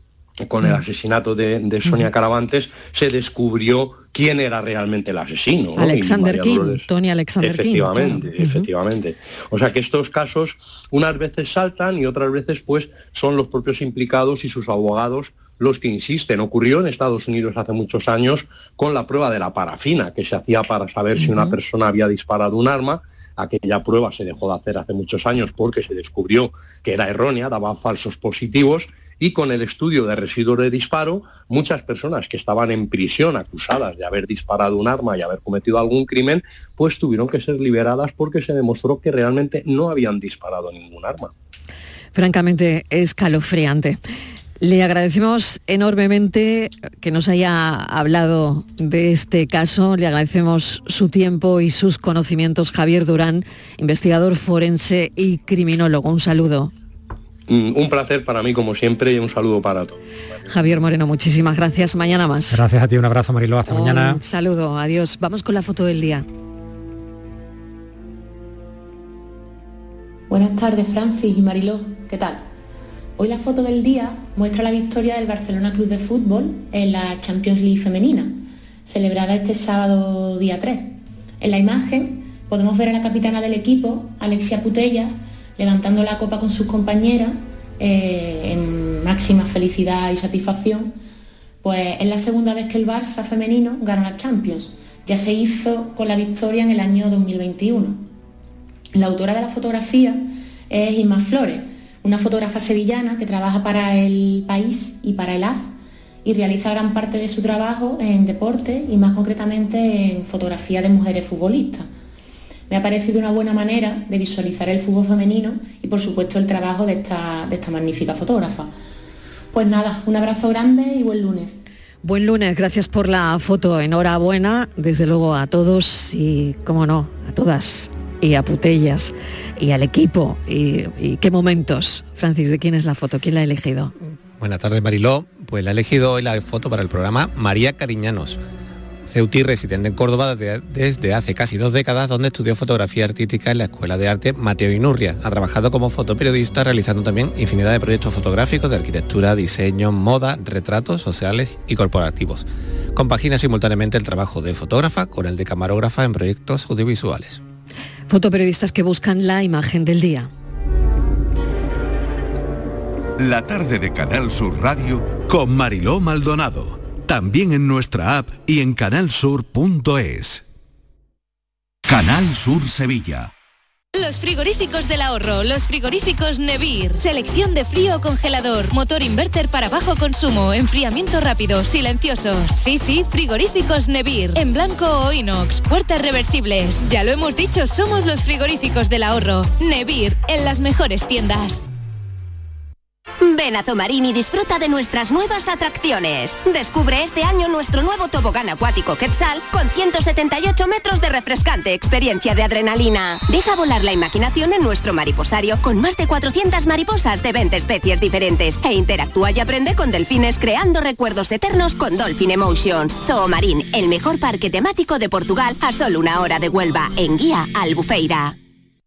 con el asesinato de, de Sonia Caravantes se descubrió quién era realmente el asesino. Alexander King, Dolores- Tony Alexander King. efectivamente, claro. Ujú. efectivamente. O sea que estos casos unas veces saltan y otras veces pues son los propios implicados y sus abogados los que insisten. Ocurrió en Estados Unidos hace muchos años con la prueba de la parafina que se hacía para saber si una persona había disparado un arma. Aquella prueba se dejó de hacer hace muchos años porque se descubrió que era errónea, daba falsos positivos y con el estudio de residuos de disparo, muchas personas que estaban en prisión acusadas de haber disparado un arma y haber cometido algún crimen, pues tuvieron que ser liberadas porque se demostró que realmente no habían disparado ningún arma. francamente escalofriante. Le agradecemos enormemente que nos haya hablado de este caso, le agradecemos su tiempo y sus conocimientos. Javier Durán, investigador forense y criminólogo. Un saludo. Mm, Un placer para mí como siempre y un saludo para todos. Javier Moreno, muchísimas gracias. Mañana más. Gracias a ti, un abrazo Mariló, hasta mañana. Un saludo, adiós. Vamos con la foto del día. Buenas tardes, Francis y Mariló. ¿Qué tal? Hoy la foto del día muestra la victoria del Barcelona Club de Fútbol en la Champions League femenina, celebrada este sábado día 3. En la imagen podemos ver a la capitana del equipo, Alexia Putellas, levantando la copa con sus compañeras eh, en máxima felicidad y satisfacción, pues es la segunda vez que el Barça femenino gana la Champions. Ya se hizo con la victoria en el año 2021. La autora de la fotografía es Isma Flores, una fotógrafa sevillana que trabaja para el país y para el AZ y realiza gran parte de su trabajo en deporte y más concretamente en fotografía de mujeres futbolistas. Me ha parecido una buena manera de visualizar el fútbol femenino y por supuesto el trabajo de esta, de esta magnífica fotógrafa. Pues nada, un abrazo grande y buen lunes. Buen lunes, gracias por la foto. Enhorabuena, desde luego a todos y, como no, a todas. Y a Putellas y al equipo. Y, y qué momentos. Francis, ¿de quién es la foto? ¿Quién la ha elegido? Buenas tardes, Mariló. Pues la ha elegido hoy la foto para el programa María Cariñanos, ceutí residente en Córdoba de- desde hace casi dos décadas, donde estudió fotografía artística en la Escuela de Arte Mateo Inurria. Ha trabajado como fotoperiodista, realizando también infinidad de proyectos fotográficos de arquitectura, diseño, moda, retratos sociales y corporativos. Compagina simultáneamente el trabajo de fotógrafa con el de camarógrafa en proyectos audiovisuales. Fotoperiodistas que buscan la imagen del día. La tarde de Canal Sur Radio con Mariló Maldonado. También en nuestra app y en canalsur.es. Canal Sur Sevilla. Los frigoríficos del ahorro, los frigoríficos Nevir. Selección de frío o congelador, motor inverter para bajo consumo, enfriamiento rápido, silenciosos. Sí, sí, frigoríficos Nevir. En blanco o inox, puertas reversibles. Ya lo hemos dicho, somos los frigoríficos del ahorro. Nevir, en las mejores tiendas. Ven a Zomarín y disfruta de nuestras nuevas atracciones. Descubre este año nuestro nuevo tobogán acuático Quetzal con 178 metros de refrescante experiencia de adrenalina. Deja volar la imaginación en nuestro mariposario con más de 400 mariposas de 20 especies diferentes e interactúa y aprende con delfines creando recuerdos eternos con Dolphin Emotions. Zoomarín, el mejor parque temático de Portugal a solo una hora de Huelva en guía Albufeira.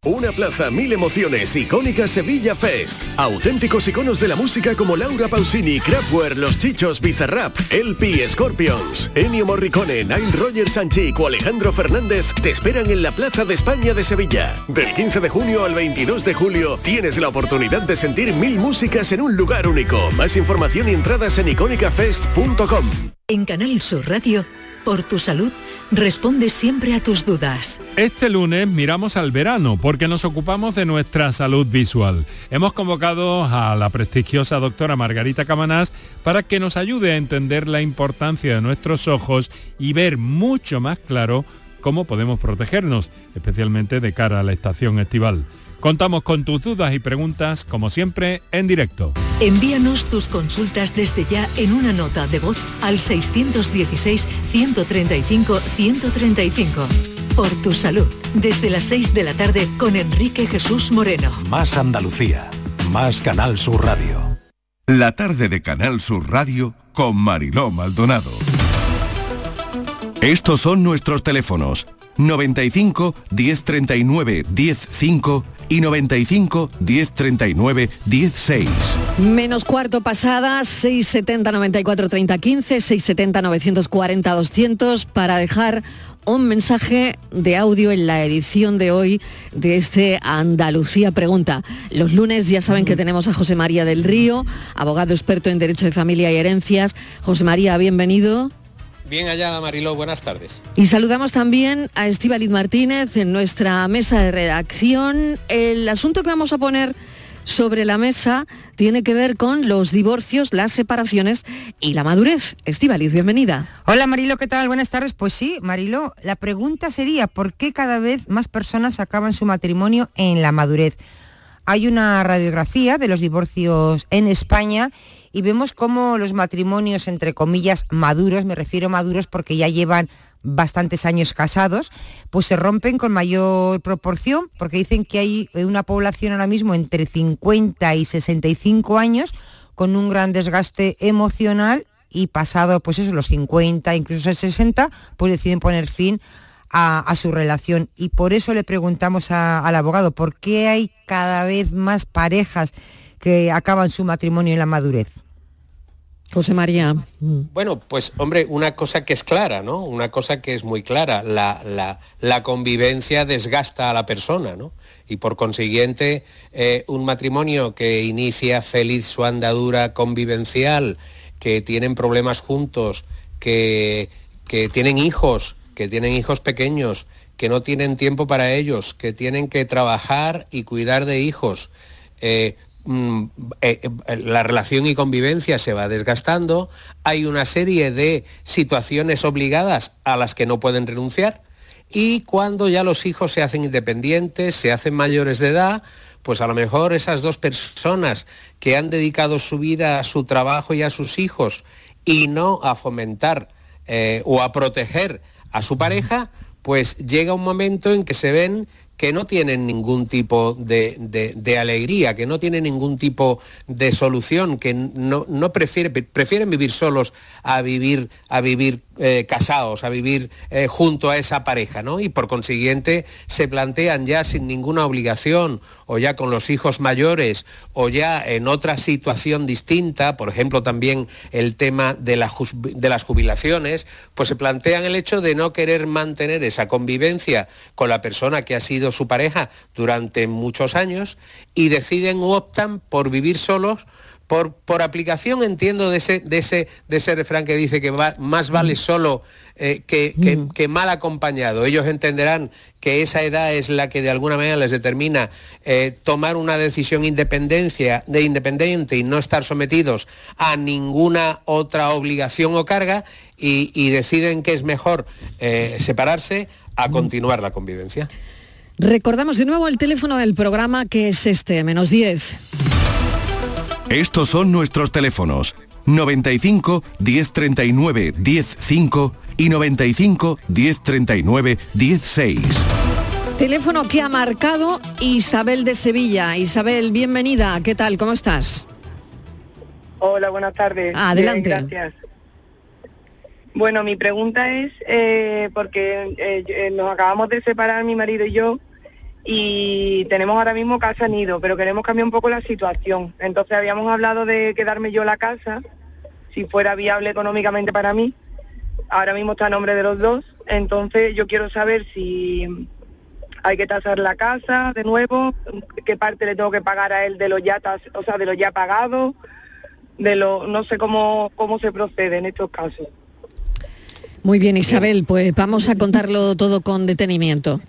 Una plaza, mil emociones, icónica Sevilla Fest. Auténticos iconos de la música como Laura Pausini, Kraftwerk, Los Chichos, Bizarrap, LP, Scorpions, Ennio Morricone, Nile Rogers Sanchic o Alejandro Fernández te esperan en la Plaza de España de Sevilla. Del 15 de junio al 22 de julio tienes la oportunidad de sentir mil músicas en un lugar único. Más información y entradas en icónicafest.com. En Canal Sur Radio, por tu salud, responde siempre a tus dudas. Este lunes miramos al verano porque nos ocupamos de nuestra salud visual. Hemos convocado a la prestigiosa doctora Margarita Camanás para que nos ayude a entender la importancia de nuestros ojos y ver mucho más claro cómo podemos protegernos, especialmente de cara a la estación estival. Contamos con tus dudas y preguntas, como siempre, en directo. Envíanos tus consultas desde ya en una nota de voz al 616-135-135. Por tu salud, desde las 6 de la tarde con Enrique Jesús Moreno. Más Andalucía. Más Canal Sur Radio. La tarde de Canal Sur Radio con Mariló Maldonado. Estos son nuestros teléfonos 95 1039 105 y 95 1039 16. Menos cuarto pasada, 670 94 30 15, 670 940 200 para dejar un mensaje de audio en la edición de hoy de este Andalucía Pregunta. Los lunes ya saben que tenemos a José María del Río, abogado experto en Derecho de Familia y Herencias. José María, bienvenido. Bien allá, Mariló, buenas tardes. Y saludamos también a Estíbaliz Martínez en nuestra mesa de redacción. El asunto que vamos a poner sobre la mesa tiene que ver con los divorcios, las separaciones y la madurez. Estíbaliz, bienvenida. Hola Marilo, ¿qué tal? Buenas tardes. Pues sí, Marilo, la pregunta sería ¿por qué cada vez más personas acaban su matrimonio en la madurez? Hay una radiografía de los divorcios en España y vemos cómo los matrimonios, entre comillas, maduros, me refiero maduros porque ya llevan bastantes años casados, pues se rompen con mayor proporción, porque dicen que hay una población ahora mismo entre 50 y 65 años con un gran desgaste emocional y pasado pues eso, los 50, incluso 60, pues deciden poner fin a, a su relación. Y por eso le preguntamos a- al abogado, ¿por qué hay cada vez más parejas que acaban su matrimonio en la madurez? José María. Bueno, pues hombre, una cosa que es clara, ¿no? Una cosa que es muy clara, la, la- la convivencia desgasta a la persona, ¿no? Y por consiguiente, eh, un matrimonio que inicia feliz su andadura convivencial, que tienen problemas juntos, que, que tienen hijos, que tienen hijos pequeños, que no tienen tiempo para ellos, que tienen que trabajar y cuidar de hijos, eh, la relación y convivencia se va desgastando, hay una serie de situaciones obligadas a las que no pueden renunciar. Y cuando ya los hijos se hacen independientes, se hacen mayores de edad, pues a lo mejor esas dos personas que han dedicado su vida a su trabajo y a sus hijos y no a fomentar eh, o a proteger a su pareja, pues llega un momento en que se ven que no tienen ningún tipo de, de- alegría, que no tienen ningún tipo de solución, que no, no prefieren, prefieren vivir solos a vivir, a vivir eh, casados, a vivir eh, junto a esa pareja, ¿no? Y por consiguiente se plantean ya sin ninguna obligación o ya con los hijos mayores o ya en otra situación distinta, por ejemplo también el tema de, de las jubilaciones, pues se plantean el hecho de no querer mantener esa convivencia con la persona que ha sido su pareja durante muchos años y deciden o optan por vivir solos por, por aplicación entiendo de ese, de, ese, de ese refrán que dice que va- más vale solo eh, que, que- que mal acompañado. Ellos entenderán que esa edad es la que de alguna manera les determina eh, tomar una decisión independencia, de independiente y no estar sometidos a ninguna otra obligación o carga y, y deciden que es mejor eh, separarse a continuar la convivencia. Recordamos de nuevo el teléfono del programa que es este, menos 10. Estos son nuestros teléfonos 95 1039 105 y 95 1039 16. Teléfono que ha marcado Isabel de Sevilla. Isabel, bienvenida. ¿Qué tal? ¿Cómo estás? Hola, buenas tardes. Adelante. Bien, gracias. Bueno, mi pregunta es, eh, porque eh, eh, nos acabamos de separar mi marido y yo, y tenemos ahora mismo casa nido, pero queremos cambiar un poco la situación. Entonces habíamos hablado de quedarme yo la casa, si fuera viable económicamente para mí. Ahora mismo está a nombre de los dos, entonces yo quiero saber si hay que tasar la casa de nuevo, qué parte le tengo que pagar a él de los ya tas- o sea, de los ya pagados, de lo no sé cómo cómo se procede en estos casos. Muy bien, Isabel, pues vamos a contarlo todo con detenimiento.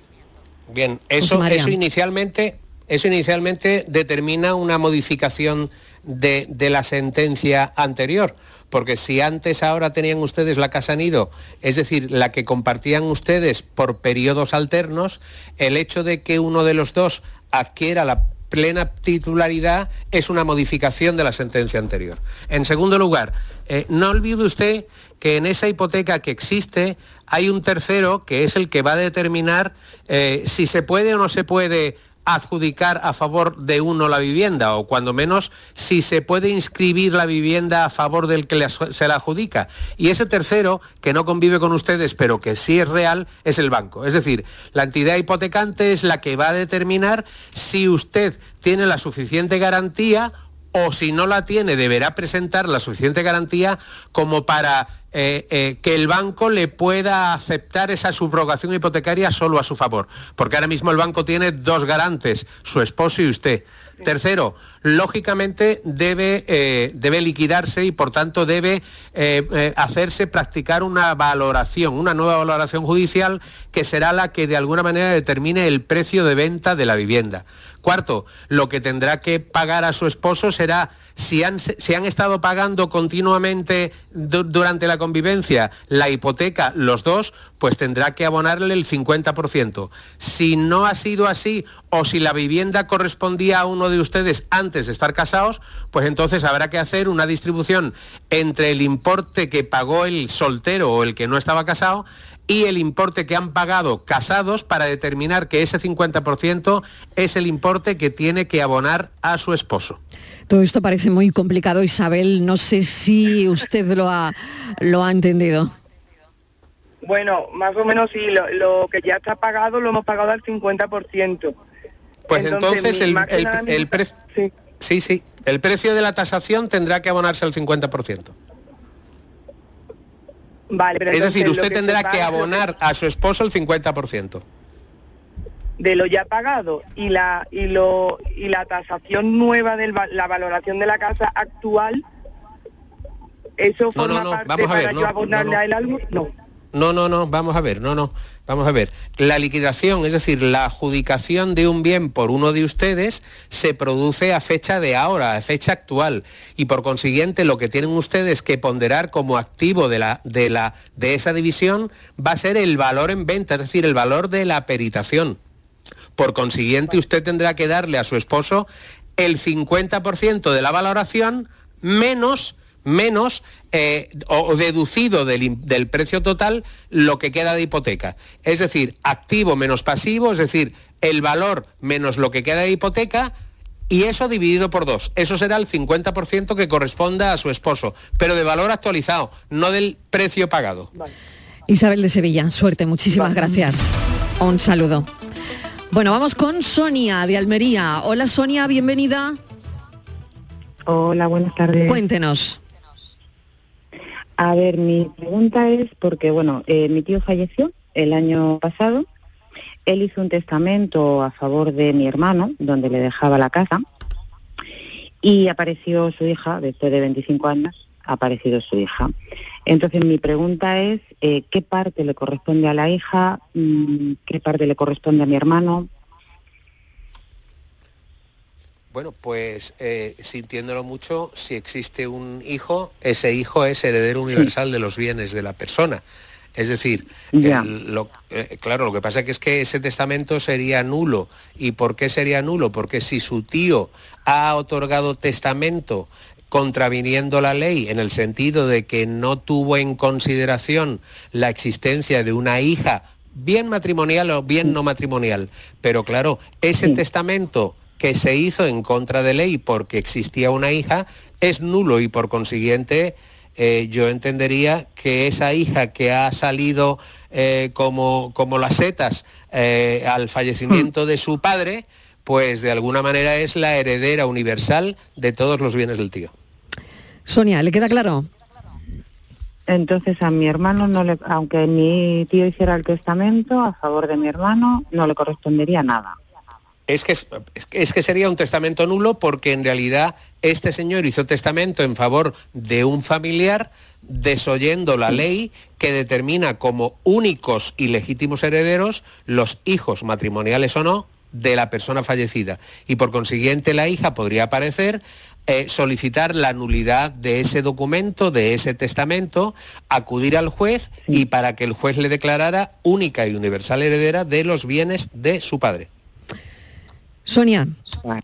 Bien, eso, eso inicialmente, eso inicialmente determina una modificación de, de la sentencia anterior, porque si antes ahora tenían ustedes la casa nido, es decir, la que compartían ustedes por periodos alternos, el hecho de que uno de los dos adquiera la plena titularidad es una modificación de la sentencia anterior. En segundo lugar, eh, no olvide usted que en esa hipoteca que existe hay un tercero que es el que va a determinar eh, si se puede o no se puede adjudicar a favor de uno la vivienda o cuando menos si se puede inscribir la vivienda a favor del que se la adjudica. Y ese tercero, que no convive con ustedes pero que sí es real, es el banco. Es decir, la entidad hipotecante es la que va a determinar si usted tiene la suficiente garantía o si no la tiene, deberá presentar la suficiente garantía como para eh, eh, que el banco le pueda aceptar esa subrogación hipotecaria solo a su favor. Porque ahora mismo el banco tiene dos garantes, su esposo y usted. Tercero, lógicamente debe, eh, debe liquidarse y por tanto debe hacerse practicar una valoración, una nueva valoración judicial que será la que de alguna manera determine el precio de venta de la vivienda. Cuarto, lo que tendrá que pagar a su esposo será, si han, han estado pagando continuamente du- durante la convivencia la hipoteca los dos, pues tendrá que abonarle el 50%. Si no ha sido así o si la vivienda correspondía a uno de ustedes antes de estar casados, pues entonces habrá que hacer una distribución entre el importe que pagó el soltero o el que no estaba casado y el importe que han pagado casados para determinar que ese 50% es el importe que tiene que abonar a su esposo. Todo esto parece muy complicado, Isabel. No sé si usted lo ha, lo ha entendido. Bueno, más o menos sí, lo, lo que ya está pagado lo hemos pagado al 50%. Pues Entonces, el, el- el administra- pre- sí, sí, el precio de la tasación tendrá que abonarse al 50%. Vale, pero es entonces decir, usted que tendrá que abonar a su esposo el 50%. De lo ya pagado y la y lo y la tasación nueva de la valoración de la casa actual eso No, no, forma no, parte vamos a para ver, yo no, abonarle no, no. a él algo no No, no, no, vamos a ver, no, no, vamos a ver. La liquidación, es decir, la adjudicación de un bien por uno de ustedes se produce a fecha de ahora, a fecha actual, y por consiguiente lo que tienen ustedes que ponderar como activo de la de la de esa división va a ser el valor en venta, es decir, el valor de la peritación. Por consiguiente, usted tendrá que darle a su esposo el 50% de la valoración menos menos eh, o o deducido del, del precio total lo que queda de hipoteca. Es decir, activo menos pasivo, es decir, el valor menos lo que queda de hipoteca y eso dividido por dos. Eso será el 50% que corresponda a su esposo, pero de valor actualizado, no del precio pagado. Isabel de Sevilla, suerte, muchísimas gracias. Un saludo. Bueno, vamos con Sonia de Almería. Hola Sonia, bienvenida. Hola, buenas tardes. Cuéntenos. A ver, mi pregunta es porque, bueno, eh, mi tío falleció el año pasado. Él hizo un testamento a favor de mi hermano, donde le dejaba la casa, y apareció su hija, después de 25 años, ha aparecido su hija. Entonces, mi pregunta es, eh, ¿qué parte le corresponde a la hija? Mm, ¿Qué parte le corresponde a mi hermano? Bueno, pues eh, sintiéndolo mucho, si existe un hijo, ese hijo es heredero universal de los bienes de la persona. Es decir, Ya. el- lo- eh, claro, lo que pasa que es que ese testamento sería nulo. ¿Y por qué sería nulo? Porque si su tío ha otorgado testamento contraviniendo la ley en el sentido de que no tuvo en consideración la existencia de una hija, bien matrimonial o bien no matrimonial, pero claro, ese testamento que se hizo en contra de ley porque existía una hija es nulo y por consiguiente eh, yo entendería que esa hija que ha salido eh, como, como las setas eh, al fallecimiento de su padre, pues de alguna manera es la heredera universal de todos los bienes del tío. Sonia, ¿le queda claro? Entonces a mi hermano no le, aunque mi tío hiciera el testamento a favor de mi hermano, no le correspondería nada. Es que, es, que- es que sería un testamento nulo porque en realidad este señor hizo testamento en favor de un familiar desoyendo la ley que determina como únicos y legítimos herederos los hijos matrimoniales o no de la persona fallecida. Y por consiguiente la hija podría aparecer, eh, solicitar la nulidad de ese documento, de ese testamento, acudir al juez y para que el juez le declarara única y universal heredera de los bienes de su padre. Sonia,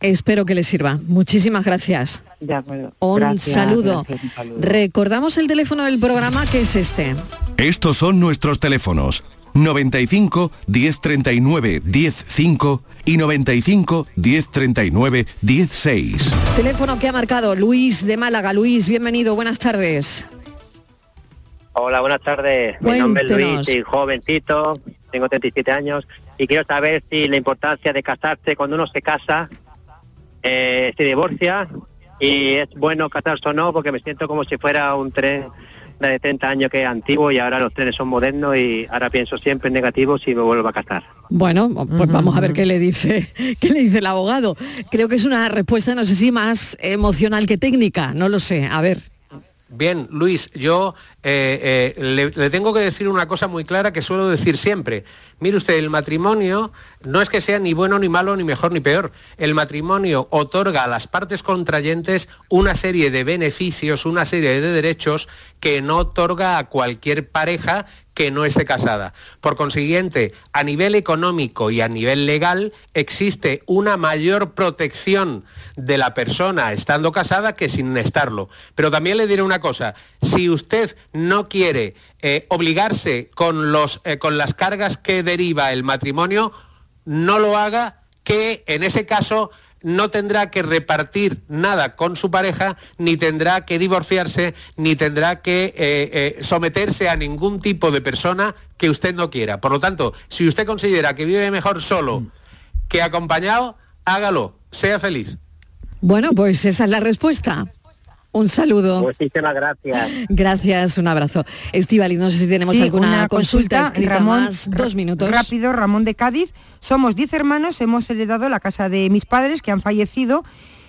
espero que le sirva. Muchísimas gracias. De acuerdo. Un Gracias, saludo. gracias, un saludo. Recordamos el teléfono del programa que es este. Estos son nuestros teléfonos. 95 1039 105 y 95 1039 16. Teléfono que ha marcado Luis de Málaga. Luis, bienvenido, buenas tardes. Hola, buenas tardes. Mi nombre es Cuéntenos. Luis, soy jovencito, tengo 37 años y quiero saber si la importancia de casarse cuando uno se casa, eh, se divorcia y es bueno casarse o no, porque me siento como si fuera un tren de 30 años que es antiguo y ahora los trenes son modernos y ahora pienso siempre en negativo si me vuelvo a casar. Bueno, pues vamos a ver qué le dice, qué le dice el abogado. Creo que es una respuesta, no sé si más emocional que técnica, no lo sé. A ver. Bien, Luis, yo eh, eh, le, le tengo que decir una cosa muy clara que suelo decir siempre. Mire usted, el matrimonio no es que sea ni bueno ni malo, ni mejor ni peor. El matrimonio otorga a las partes contrayentes una serie de beneficios, una serie de derechos que no otorga a cualquier pareja que no esté casada. Por consiguiente, a nivel económico y a nivel legal existe una mayor protección de la persona estando casada que sin estarlo. Pero también le diré una cosa, si usted no quiere eh, obligarse con, los, eh, con las cargas que deriva el matrimonio, no lo haga, que en ese caso no tendrá que repartir nada con su pareja, ni tendrá que divorciarse, ni tendrá que eh, eh, someterse a ningún tipo de persona que usted no quiera. Por lo tanto, si usted considera que vive mejor solo que acompañado, hágalo, sea feliz. Bueno, pues esa es la respuesta. Un saludo. Muchísimas gracias. Gracias, un abrazo. Estivali, no sé si tenemos Sí, alguna una consulta, escrita Ramón, más. Dos minutos. Rápido, Ramón de Cádiz. Somos 10 hermanos, hemos heredado la casa de mis padres que han fallecido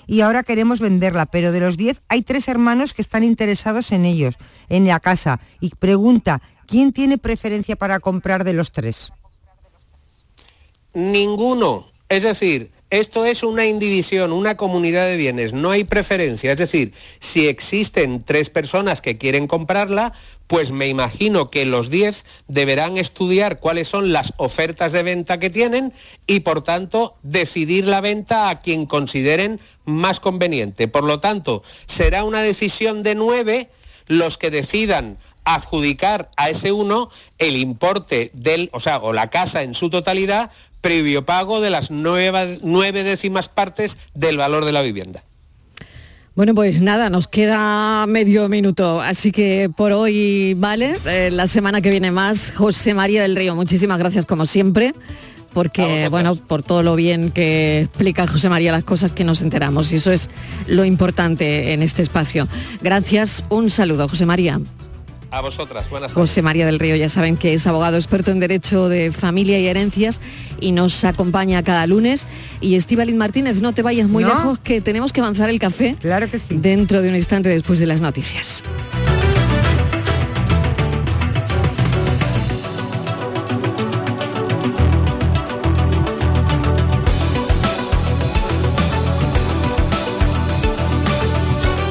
y ahora queremos venderla, pero de los 10 hay tres hermanos que están interesados en ellos, en la casa. Y pregunta, ¿quién tiene preferencia para comprar de los tres? Ninguno. Es decir, esto es una indivisión, una comunidad de bienes, no hay preferencia. Es decir, si existen tres personas que quieren comprarla, pues me imagino que los diez deberán estudiar cuáles son las ofertas de venta que tienen y por tanto decidir la venta a quien consideren más conveniente. Por lo tanto, será una decisión de nueve los que decidan adjudicar a ese uno el importe del, o sea, o la casa en su totalidad, previo pago de las nueve, nueve décimas partes del valor de la vivienda. Bueno, pues nada, nos queda medio minuto, así que por hoy vale. Eh, la semana que viene más, José María del Río, muchísimas gracias como siempre, porque bueno, por todo lo bien que explica José María las cosas que nos enteramos, y eso es lo importante en este espacio. Gracias, un saludo, José María. A vosotras, buenas tardes. José María del Río, ya saben que es abogado experto en Derecho de Familia y Herencias y nos acompaña cada lunes. Y Estíbaliz Martínez, no te vayas muy No. lejos, que tenemos que avanzar el café. Claro que sí. Dentro de un instante después de las noticias.